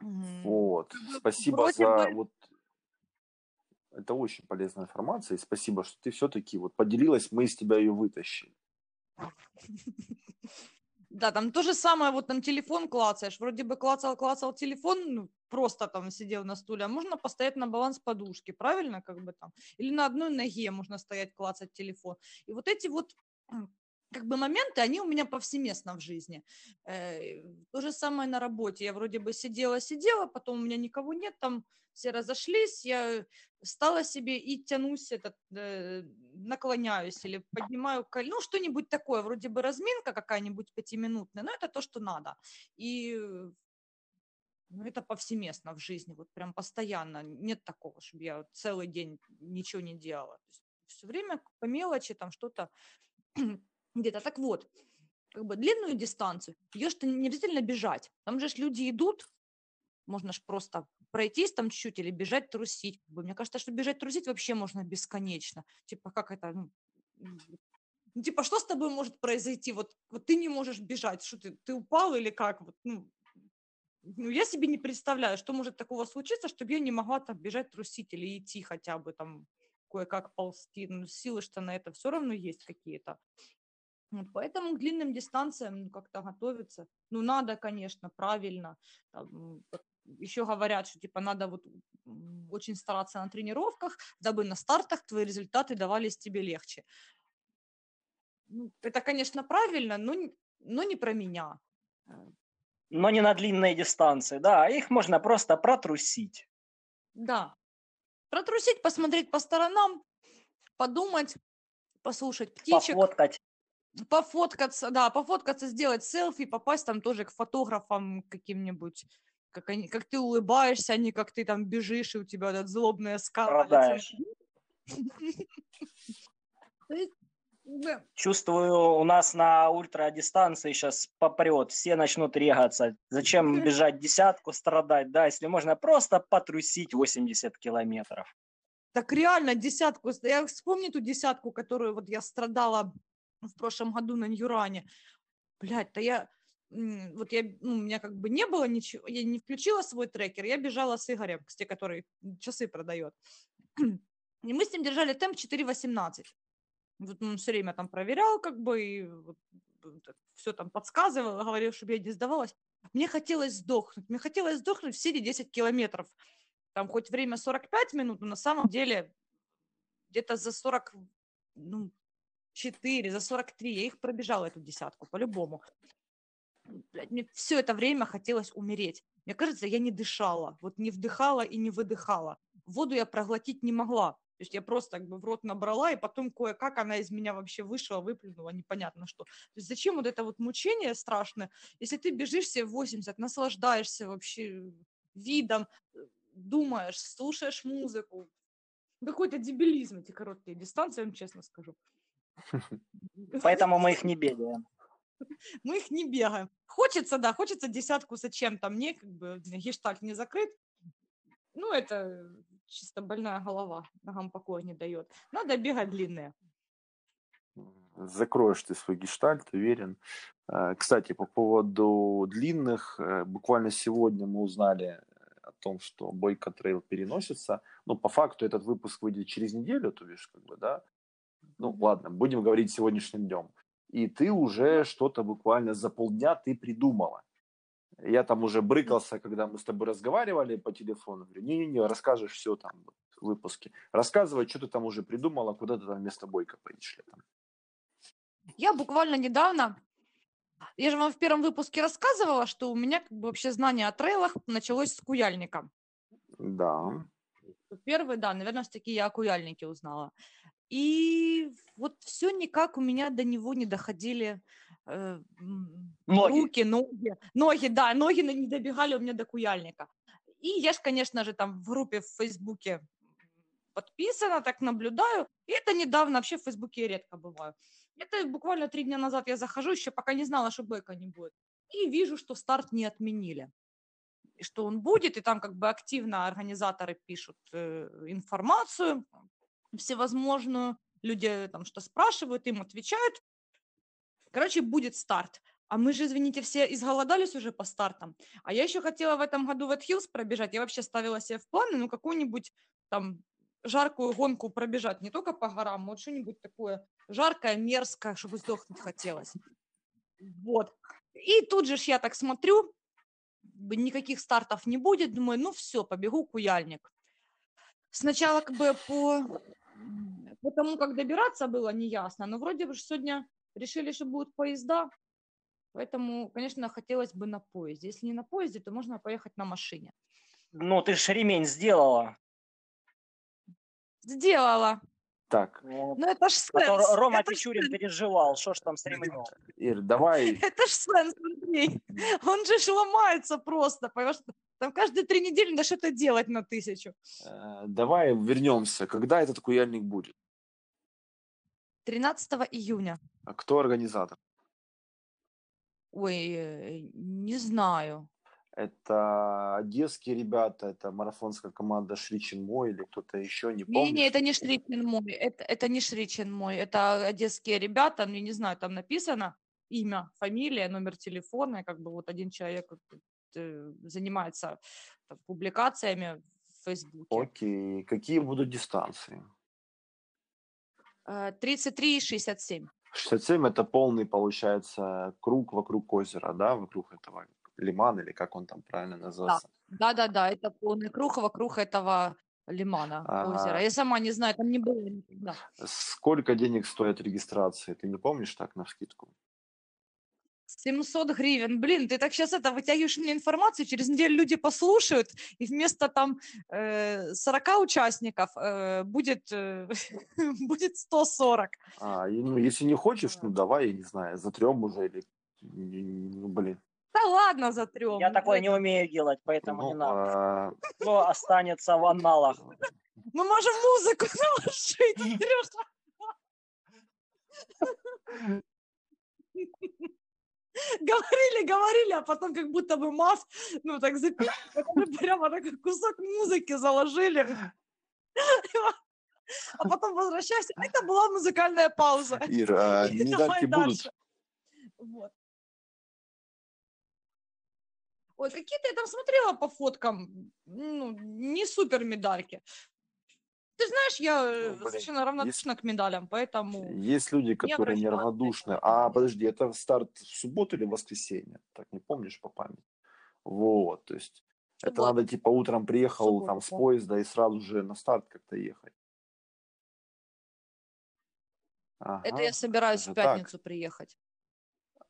Вот. Спасибо вроде за бы- вот это очень полезная информация. И спасибо, что ты все-таки вот поделилась, мы из тебя ее вытащили. Да, там то же самое, вот там телефон клацаешь, вроде бы клацал, клацал телефон, ну, просто там сидел на стуле, а можно постоять на баланс подушки, правильно, как бы там, или на одной ноге можно стоять, клацать телефон. И вот эти вот как бы моменты, они у меня повсеместно в жизни. Э, То же самое на работе. Я вроде бы сидела, сидела, потом у меня никого нет, там все разошлись, я встала себе и тянусь, этот, э, наклоняюсь или поднимаю, ну, что-нибудь такое, вроде бы разминка какая-нибудь пятиминутная, но это то, что надо. И э, ну, это повсеместно в жизни, вот прям постоянно. Нет такого, чтобы я целый день ничего не делала. все время по мелочи там что-то где-то. Так вот, как бы длинную дистанцию, ее что не обязательно бежать. Там же ж люди идут, можно ж просто пройтись там чуть-чуть или бежать трусить. Как бы Мне кажется, что бежать трусить вообще можно бесконечно. Типа как это, ну, ну, типа что с тобой может произойти? Вот, вот ты не можешь бежать, что ты, ты упал или как? Вот, ну, ну, я себе не представляю, что может такого случиться, чтобы я не могла там бежать, трусить или идти хотя бы там кое-как ползти. Ну, силы что на это все равно есть какие-то. Вот, поэтому к длинным дистанциям ну, как-то готовиться. Ну, надо, конечно, правильно. Там, еще говорят, что типа надо вот очень стараться на тренировках, дабы на стартах твои результаты давались тебе легче. Ну, это, конечно, правильно, но, но не про меня. Э, Но не на длинные дистанции, да, их можно просто протрусить. Да. Протрусить, посмотреть по сторонам, подумать, послушать птичек, Пофоткать. Пофоткаться, да, пофоткаться, сделать селфи, попасть там тоже к фотографам каким-нибудь, как, они, как ты улыбаешься, а не как ты там бежишь, и у тебя этот есть, да, Чувствую, у нас на ультрадистанции сейчас попрет, все начнут регаться. Зачем бежать десятку, страдать, да, если можно просто потрусить 80 километров. Так реально десятку. Я вспомню ту десятку, которую вот я страдала в прошлом году на Ньюране. Блядь, да я... Вот я, ну, у меня как бы не было ничего, я не включила свой трекер, я бежала с Игорем, те, который часы продает. И мы с ним держали темп 4.18. Вот он все время там проверял, как бы, и все там подсказывал, говорил, чтобы я не сдавалась. Мне хотелось сдохнуть, мне хотелось сдохнуть все эти 10 километров там хоть время 45 минут, но на самом деле где-то за 40, ну, 4, за 43 я их пробежала, эту десятку, по-любому. Мне все это время хотелось умереть. Мне кажется, я не дышала, вот не вдыхала и не выдыхала. Воду я проглотить не могла. То есть я просто как бы в рот набрала, и потом кое-как она из меня вообще вышла, выплюнула, непонятно что. То есть зачем вот это вот мучение страшное, если ты бежишь себе 80, наслаждаешься вообще видом, думаешь, слушаешь музыку. Какой-то дебилизм эти короткие дистанции, я вам честно скажу. Поэтому мы их не бегаем. Мы их не бегаем. Хочется, да, хочется десятку зачем-то. Мне как бы гештальт не закрыт. Ну, это чисто больная голова, ногам покоя не дает. Надо бегать длинные. Закроешь ты свой гештальт, уверен. Э, Кстати, по поводу длинных, э, буквально сегодня мы узнали о том, что Бойко Трейл переносится. Но по факту этот выпуск выйдет через неделю, то бишь, как бы, да. Ну, ладно, будем говорить сегодняшним днем. И ты уже что-то буквально за полдня ты придумала. Я там уже брыкался, когда мы с тобой разговаривали по телефону. Говорю, не-не-не, расскажешь все там в выпуске. Рассказывай, что ты там уже придумала, куда ты там вместо Бойко поедешь летом. Я буквально недавно, я же вам в первом выпуске рассказывала, что у меня как бы вообще знание о трейлах началось с куяльника. Да. Первый, да, наверное, все-таки я о куяльнике узнала. И вот все никак у меня до него не доходили э, Ноги. руки, ноги, ноги, да, ноги не добегали у меня до куяльника. И я же, конечно же, там в группе в Фейсбуке подписана, так наблюдаю. И это недавно, вообще в Фейсбуке я редко бываю. Это буквально три дня назад я захожу, еще пока не знала, что бэка не будет. И вижу, что старт не отменили. Что он будет, и там как бы активно организаторы пишут э, информацию всевозможную, люди там что спрашивают, им отвечают. Короче, будет старт. А мы же, извините, все изголодались уже по стартам. А я еще хотела в этом году в Хиллс пробежать. Я вообще ставила себе в планы, ну, какую-нибудь там жаркую гонку пробежать. Не только по горам, вот что-нибудь такое жаркое, мерзкое, чтобы сдохнуть хотелось. Вот. И тут же ж я так смотрю, никаких стартов не будет. Думаю, ну все, побегу куяльник. Сначала как бы по, по тому, как добираться было неясно, но вроде бы сегодня решили, что будут поезда, поэтому, конечно, хотелось бы на поезде. Если не на поезде, то можно поехать на машине. Ну, ты ж ремень сделала. Сделала. Так. Ну это ж А то сенс. Рома это Печурин сенс. переживал, что ж там с ремнем. Ир, давай, Это ж сенс, Андрей. Он же ж ломается просто, понимаешь? Там каждые три недели надо что-то делать на тысячу. э, давай вернемся. Когда этот куяльник будет? 13 июня. А кто организатор? Ой, э, не знаю. Это одесские ребята, это марафонская команда Шричин Мой или кто-то еще, не помню. Не-не, это не Шричин мой, это, это не Шричин мой, это одесские ребята, ну, я не знаю, там написано имя, фамилия, номер телефона, как бы вот один человек вот, э, занимается там, публикациями в Фейсбуке. Окей, какие будут дистанции? Э, 33 и 67. 67 это полный, получается, круг вокруг озера, да, вокруг этого лимана, или как он там правильно называется? Да-да-да, это полный круг вокруг этого лимана, озера. Я сама не знаю, там не было никогда. Сколько денег стоит регистрация? Ты не помнишь так на вскидку? 700 гривен. Блин, ты так сейчас это вытягиваешь мне информацию, через неделю люди послушают, и вместо там э, 40 участников э, будет, э, будет 140. А, и, ну, если не хочешь, ну давай, я не знаю, затрем уже или... Ну, блин. Да ладно, за трем. Я такое не умею делать, поэтому не Ну, надо. а, Все останется в аналах. Мы можем музыку наложить, Андрюша. Говорили, говорили, а потом как будто бы мас, ну так запили, прямо такой кусок музыки заложили. А потом возвращайся. А Это была музыкальная пауза. Ир, а Давай медальки будут? Вот. Ой, какие-то я там смотрела по фоткам, ну, не супер медальки. Ты знаешь, я э, Ну, блин, совершенно равнодушна к медалям, поэтому... Есть люди, которые неравнодушны. поэтому А, подожди, это старт в субботу или в воскресенье? Так, не помнишь по памяти? Вот, то есть это Суббота. надо типа утром приехал Суббота, там с да. поезда и сразу же на старт как-то ехать. Это Ага, я собираюсь в даже так. пятницу приехать.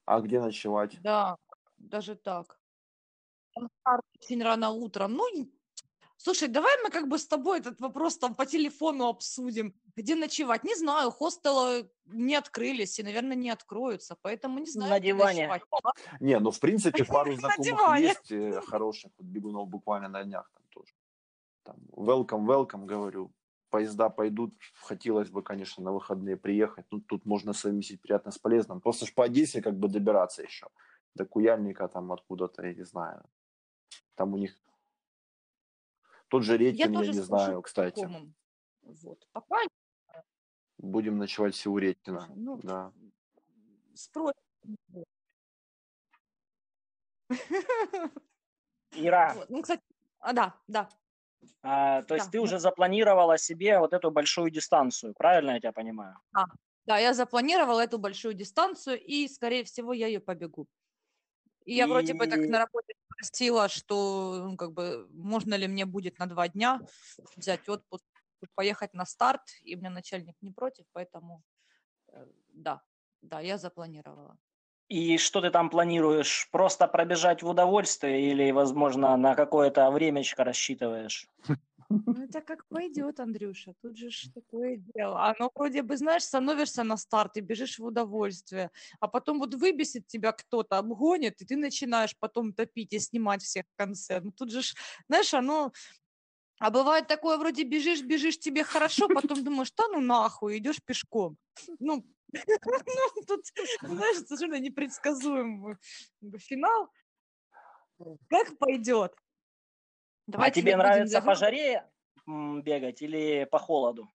А где ночевать? Да, даже так. Очень рано утром. Ну, слушай, давай мы как бы с тобой этот вопрос там по телефону обсудим. Где ночевать? Не знаю, хостелы не открылись и, наверное, не откроются, поэтому не знаю, На диване. ночевать. Не, ну в принципе пару На знакомых есть э, хороших, вот бегунов буквально на днях там тоже. Там, welcome, welcome, говорю. Поезда пойдут, хотелось бы, конечно, на выходные приехать. Ну, тут можно совместить приятно с полезным. Просто ж по Одессе как бы добираться еще. До Куяльника там откуда-то, я не знаю. Там у них... Тот же Я Редькин, я, тоже не знаю, кстати. знакомым. Вот. Пока Будем ночевать все у Редькина. ну, Да. спросим. Ира, Вот. Ну, кстати, а, да, да. а, то есть Да, ты да. уже запланировала себе вот эту большую дистанцию, правильно я тебя понимаю? Да, я запланировала эту большую дистанцию, и, скорее всего, я ее побегу. И я вроде бы так на работе спросила, что, ну, как бы, можно ли мне будет на два дня взять отпуск, поехать на старт, и у меня начальник не против, поэтому э, да, да, я запланировала. И что ты там планируешь? Просто пробежать в удовольствие или, возможно, на какое-то времечко рассчитываешь? Ну, это как пойдет, Андрюша, тут же такое дело. Оно вроде бы, знаешь, становишься на старт и бежишь в удовольствие, а потом вот выбесит тебя кто-то, обгонит, и ты начинаешь потом топить и снимать всех в конце. Ну, тут же, знаешь, оно... А бывает такое, вроде бежишь, бежишь, тебе хорошо, потом думаешь, да ну нахуй, идешь пешком. Ну, Ну, тут, знаешь, совершенно непредсказуемый финал. Как пойдет? А тебе нравится по жаре бегать или по холоду?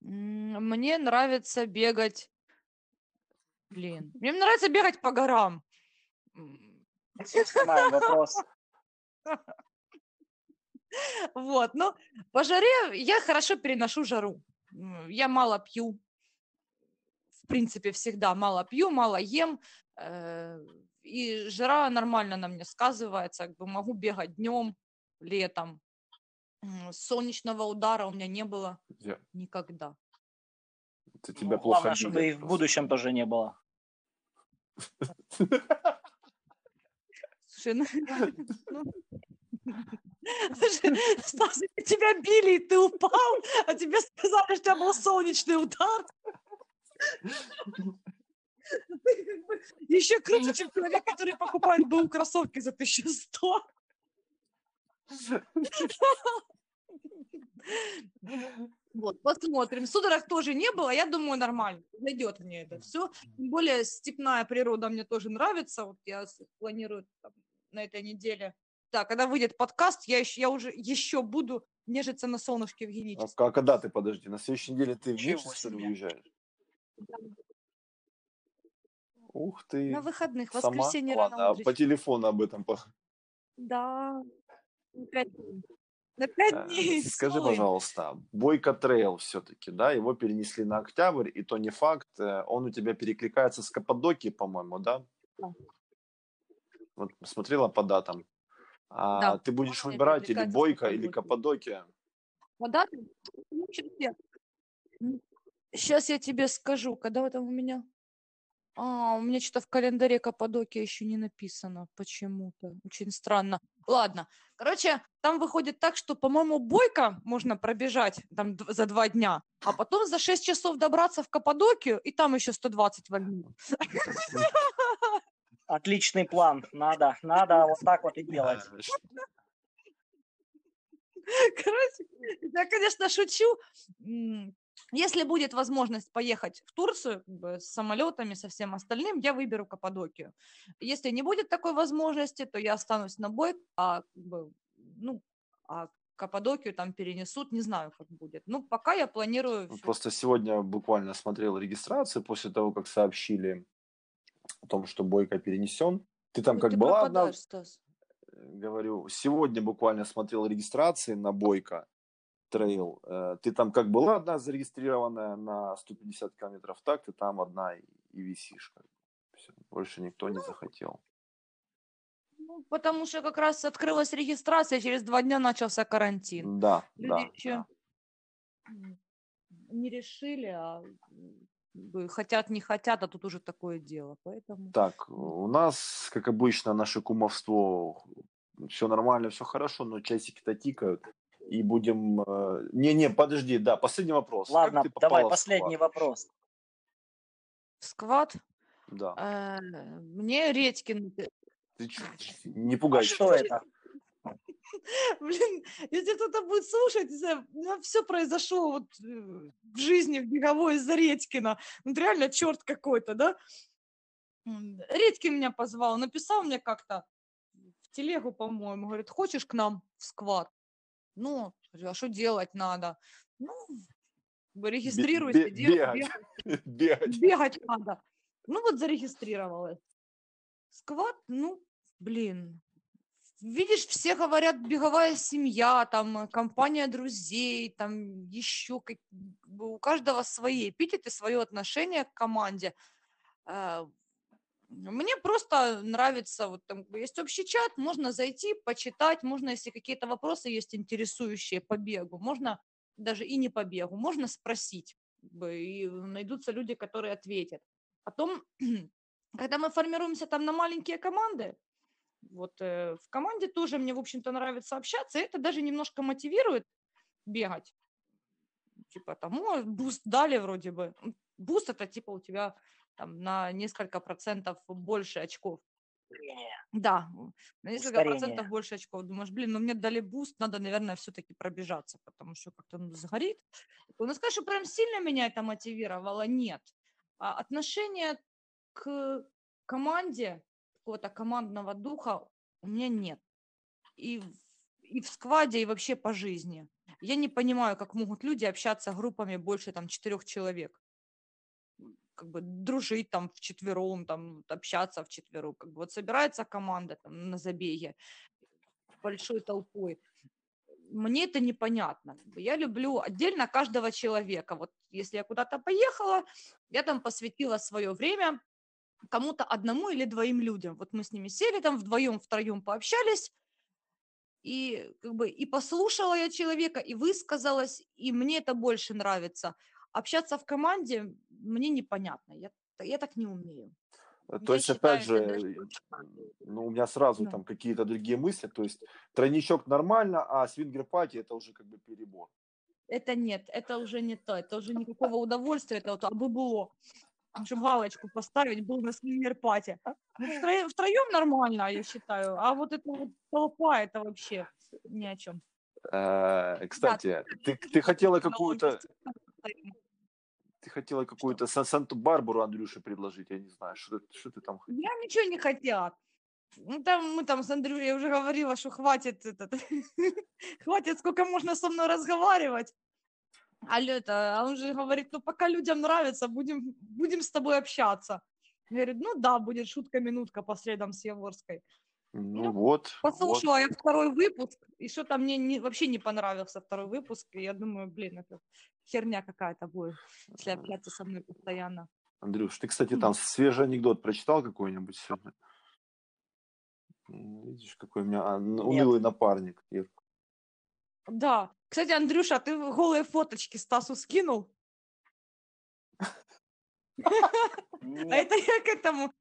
Мне нравится бегать. Блин, мне нравится бегать по горам. Снимаем вопрос. Вот, ну, по жаре я хорошо переношу жару. Я мало пью, в принципе, всегда мало пью, мало ем, э, и жара нормально на мне сказывается, как бы могу бегать днем, летом. Солнечного удара у меня не было Я- никогда. Это тебя Ну, плохо Главное, чтобы и в будущем тоже не было. Слушай, ну, ну, Стас, тебя били, и ты упал, а тебе сказали, что у тебя был солнечный удар. Еще круче, чем человек, который покупает БУ кроссовки за 1100. Вот, посмотрим. Судорог тоже не было, я думаю, нормально. Зайдет мне это все. Тем более степная природа мне тоже нравится. Вот я планирую там, на этой неделе. Да, когда выйдет подкаст, я, еще, я уже еще буду нежиться на солнышке в А, геническом. а когда ты, подожди, на следующей неделе ты в себе. уезжаешь? Ух ты. На выходных, Сама? воскресенье Ладно, рано утречко. по телефону об этом. по- Да. На пять дней. На пять Э, дней. Скажи, Стой. пожалуйста, Бойко Трейл все-таки, да, его перенесли на октябрь, и то не факт, э, он у тебя перекликается с Каппадокией, по-моему, да? Да. Вот смотрела по датам. А Да, ты будешь выбирать или Бойко, или. Каппадокия? Вода? Сейчас я тебе скажу, когда там у меня... А, у меня что-то в календаре Каппадокия еще не написано почему-то. Очень странно. Ладно. Короче, там выходит так, что, по-моему, Бойко можно пробежать там за два дня, а потом за 6 часов добраться в Каппадокию, и там еще 120 вольнуть. Отличный план. Надо, надо вот так вот и делать. Короче, я, конечно, шучу. Если будет возможность поехать в Турцию с самолетами, со всем остальным, я выберу Каппадокию. Если не будет такой возможности, то я останусь на бой, а, ну, а Каппадокию там перенесут, не знаю, как будет. Ну, пока я планирую... всё- Просто сегодня буквально смотрел регистрацию после того, как сообщили о том, что Бойко перенесен. Ты там Ну, как ты была одна, Стас. э, говорю, сегодня буквально смотрел регистрации на Бойко трейл. Э, Ты там как была одна зарегистрированная на 150 километров, так ты там одна и, и висишь. как бы. Всё, больше никто не захотел. Ну, потому что как раз открылась регистрация, через два дня начался карантин. Да, Люди да. еще не решили, а хотят, не хотят, а тут уже такое дело. Поэтому Так, у нас, как обычно, наше кумовство, все нормально, все хорошо, но часики-то тикают. И будем... э, Не-не, подожди, да, последний вопрос. Ладно, давай последний сквад? вопрос. сквад. Да. э, мне Редькин... Ты не А пугайся. что это? Блин, если кто-то будет слушать, знаю, у меня все произошло вот э, в жизни, в беговой из-за Редькина. Ну, это реально черт какой-то, да? Редькин меня позвал, написал мне как-то в телегу, по-моему, говорит, хочешь к нам в сквад? Ну, а что делать надо? Ну, регистрируйся, делай, бегать. бегай. Бегать. Бегать надо. Ну вот зарегистрировалась. Сквад, ну, блин. Видишь, все говорят, беговая семья, там, компания друзей, там, еще как... у каждого свои эпитеты, свое отношение к команде. Мне просто нравится, вот там есть общий чат, можно зайти, почитать, можно, если какие-то вопросы есть интересующие по бегу, можно даже и не по бегу, можно спросить, и найдутся люди, которые ответят. Потом, когда мы формируемся там на маленькие команды, вот э, в команде тоже мне, в общем-то, нравится общаться, это даже немножко мотивирует бегать. Типа там, о, буст дали вроде бы. Буст это типа у тебя там на несколько процентов больше очков Да, на несколько Ускорение. процентов больше очков. Думаешь, блин, ну мне дали буст, надо, наверное, все-таки пробежаться, потому что как-то ну, сгорит. Ну, что прям сильно меня это мотивировало, нет. А отношение к команде, какого-то командного духа у меня нет. И, в- и в скваде, и вообще по жизни. Я не понимаю, как могут люди общаться группами больше там четырех человек. Как бы дружить там вчетвером, там общаться вчетвером. Как бы вот собирается команда там на забеге большой толпой. Мне это непонятно. Я люблю отдельно каждого человека. Вот если я куда-то поехала, я там посвятила свое время кому-то одному или двоим людям. Вот мы с ними сели там вдвоем, втроем пообщались, и как бы и послушала я человека, и высказалась, и мне это больше нравится. Общаться в команде мне непонятно. Я, я так не умею. То Я есть, считаю, опять это же, даже ну, у меня сразу Ну. там какие-то другие мысли. То есть, тройничок нормально, а swinger party это уже как бы перебор. Это нет, это уже не то, это уже никакого удовольствия, это вот абы было. Чтобы галочку поставить, был на swinger party. Ну, втроем, втроем нормально, я считаю, а вот эта вот толпа, это вообще ни о чем. Э, Кстати, ты, ты хотела какую-то, ты хотела какую-то Сан- Санту-Барбару Андрюше предложить, я не знаю, что ты, что ты там хотела? Я ничего не хотела. Ну, там мы там с Андрюшей, я уже говорила, что хватит этот, хватит, сколько можно со мной разговаривать. А, лё- это, а он же говорит, ну пока людям нравится, будем, будем с тобой общаться. Говорит, ну да, будет шутка-минутка по средам с Яворской. Ну Ну, вот, вот. Послушала я второй выпуск, и что-то мне не, вообще не понравился второй выпуск, и я думаю, блин, это херня какая-то будет, если общаться со мной постоянно. Андрюш, ты, кстати, там свежий анекдот прочитал какой-нибудь сегодня? Видишь, какой у меня а, унылый напарник. Ир. Да. Кстати, Андрюша, а ты голые фоточки Стасу скинул? А Нет, это я к этому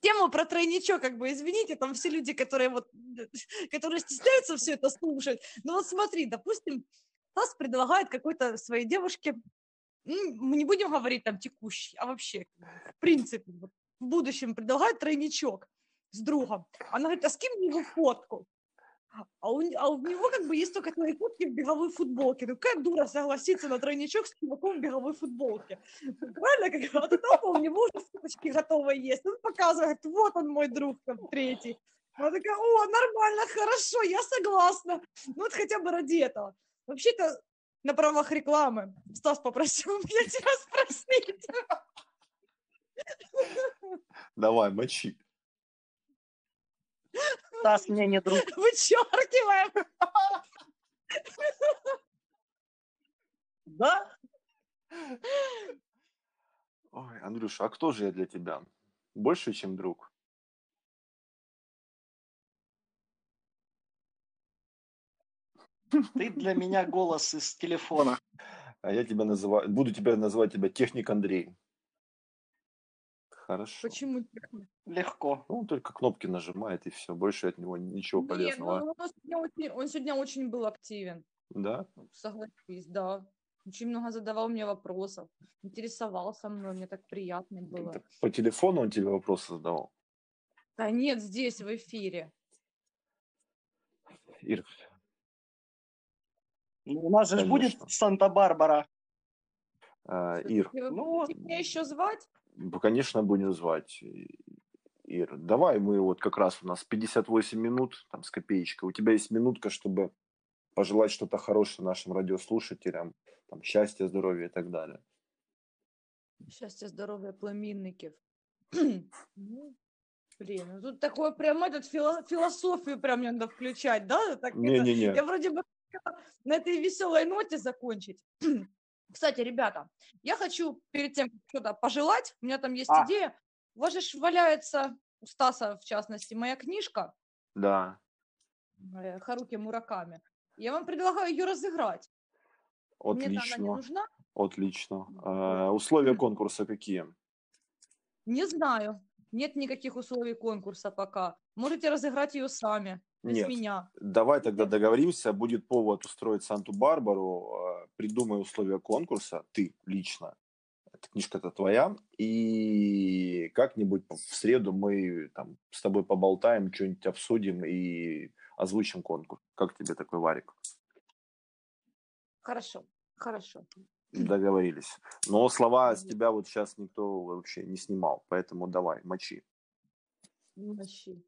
тему про тройничок, как бы, извините, там все люди, которые вот, которые стесняются все это слушать. Ну вот смотри, допустим, Стас предлагает какой-то своей девушке, мы не будем говорить там текущий, а вообще, в принципе, в будущем предлагает тройничок с другом. Она говорит, а скинь мне его фотку. А у, а у него как бы есть только твои фотки в беговой футболке. Ну какая дура согласится на тройничок с чуваком в беговой футболке? Правильно? Как тут опа, у него уже фоточки готовые есть. Он показывает, вот он мой друг там третий. Она такая, о, нормально, хорошо, я согласна. Ну вот хотя бы ради этого. Вообще-то на правах рекламы Стас попросил меня тебя спросить. Давай, мочи. Стас мне не друг. Вычеркиваем. Да? Ой, Андрюша, а кто же я для тебя? Больше, чем друг? Ты для меня голос из телефона. А я тебя называю, буду тебя называть тебя техник Андрей. Хорошо. Почему? Легко. Ну, он только кнопки нажимает и все, больше от него ничего Не, полезного. ну, он, сегодня очень, он сегодня очень был активен. Да? Согласись, да. Очень много задавал мне вопросов, интересовался мной, мне так приятно было. Так по телефону он тебе вопросы задавал? Да нет, здесь, в эфире. Ир, Ну, у нас же будет. Санта-Барбара. а, Ир, Вы Ну, меня еще звать? Конечно, будем звать. Ир, давай мы вот как раз у нас 58 минут, там с копеечкой. У тебя есть минутка, чтобы пожелать что-то хорошее нашим радиослушателям, там, счастья, здоровья и так далее. Счастья, здоровья, племінників. Ну, Блин, ну тут такое прям этот фило- философию прям надо включать, да? Так это- Не-не-не. Я вроде бы хотела на этой веселой ноте закончить. Кстати, ребята, я хочу перед тем, как что-то пожелать, у меня там есть А. идея. У вас же валяется, у Стаса в частности, моя книжка Да, э, Харуки Мураками. Я вам предлагаю ее разыграть. Мне-то она не отлично, нужна? отлично. А, условия конкурса какие? Не знаю. Нет никаких условий конкурса пока. Можете разыграть ее сами, без Нет. меня. Давай тогда договоримся, будет повод устроить Санту-Барбару, э, придумай условия конкурса, ты лично. книжка-то твоя, и как-нибудь в среду мы там с тобой поболтаем, что-нибудь обсудим и озвучим конкурс. Как тебе такой варик? Хорошо, хорошо. Договорились. Но слова с тебя вот сейчас никто вообще не снимал, поэтому давай, мочи. Мочи.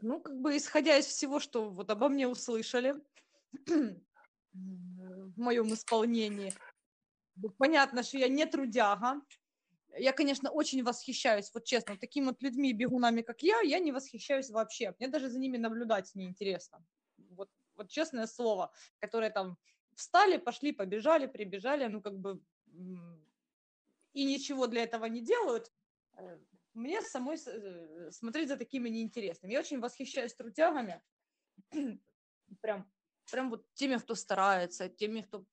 Ну, как бы исходя из всего, что вот обо мне услышали в моем исполнении, понятно, что я не трудяга. Я, конечно, очень восхищаюсь, вот честно, такими вот людьми, бегунами, как я, я не восхищаюсь вообще. Мне даже за ними наблюдать неинтересно. Вот, вот честное слово, которые там встали, пошли, побежали, прибежали, ну, как бы, и ничего для этого не делают, э, мне самой э, смотреть за такими неинтересными. Я очень восхищаюсь трудягами, прям, прям вот теми, кто старается, теми, кто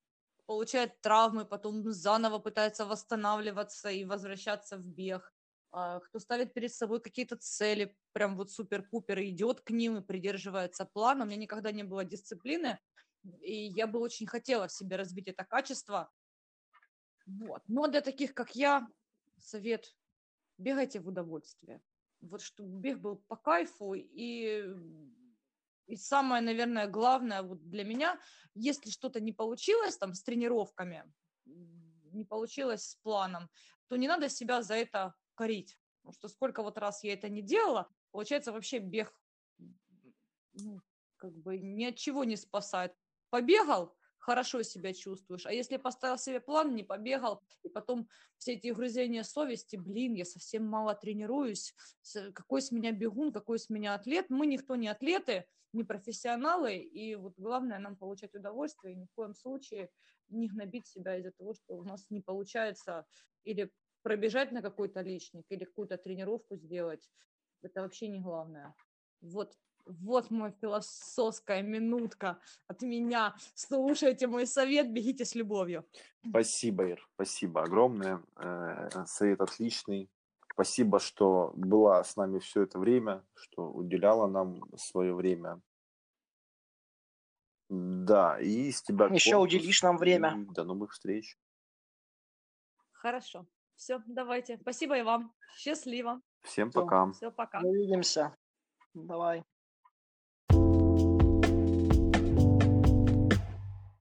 получает травмы, потом заново пытается восстанавливаться и возвращаться в бег, а, кто ставит перед собой какие-то цели, прям вот супер-пупер, идет к ним и придерживается плана. У меня никогда не было дисциплины, и я бы очень хотела в себе развить это качество. Вот. Но для таких, как я, совет – бегайте в удовольствие. Вот чтобы бег был по кайфу и и самое, наверное, главное вот для меня, если что-то не получилось там с тренировками, не получилось с планом, то не надо себя за это корить. Потому что сколько вот раз я это не делала, получается вообще бег ну, как бы ни от чего не спасает. Побегал, хорошо себя чувствуешь. А если поставил себе план, не побегал, и потом все эти грызения совести, блин, я совсем мало тренируюсь, какой с меня бегун, какой с меня атлет. Мы никто не атлеты, не профессионалы, и вот главное нам получать удовольствие, и ни в коем случае не гнобить себя из-за того, что у нас не получается или пробежать на какой-то личник, или какую-то тренировку сделать. Это вообще не главное. Вот вот мой философская минутка от меня. Слушайте мой совет, бегите с любовью. Спасибо, Ир, спасибо огромное. Э, совет отличный. Спасибо, что была с нами все это время, что уделяла нам свое время. Да, и с тебя... Еще конкурс. уделишь нам время. До новых встреч. Хорошо. Все, давайте. Спасибо и вам. Счастливо. Всем пока. Все, пока. Увидимся. Давай.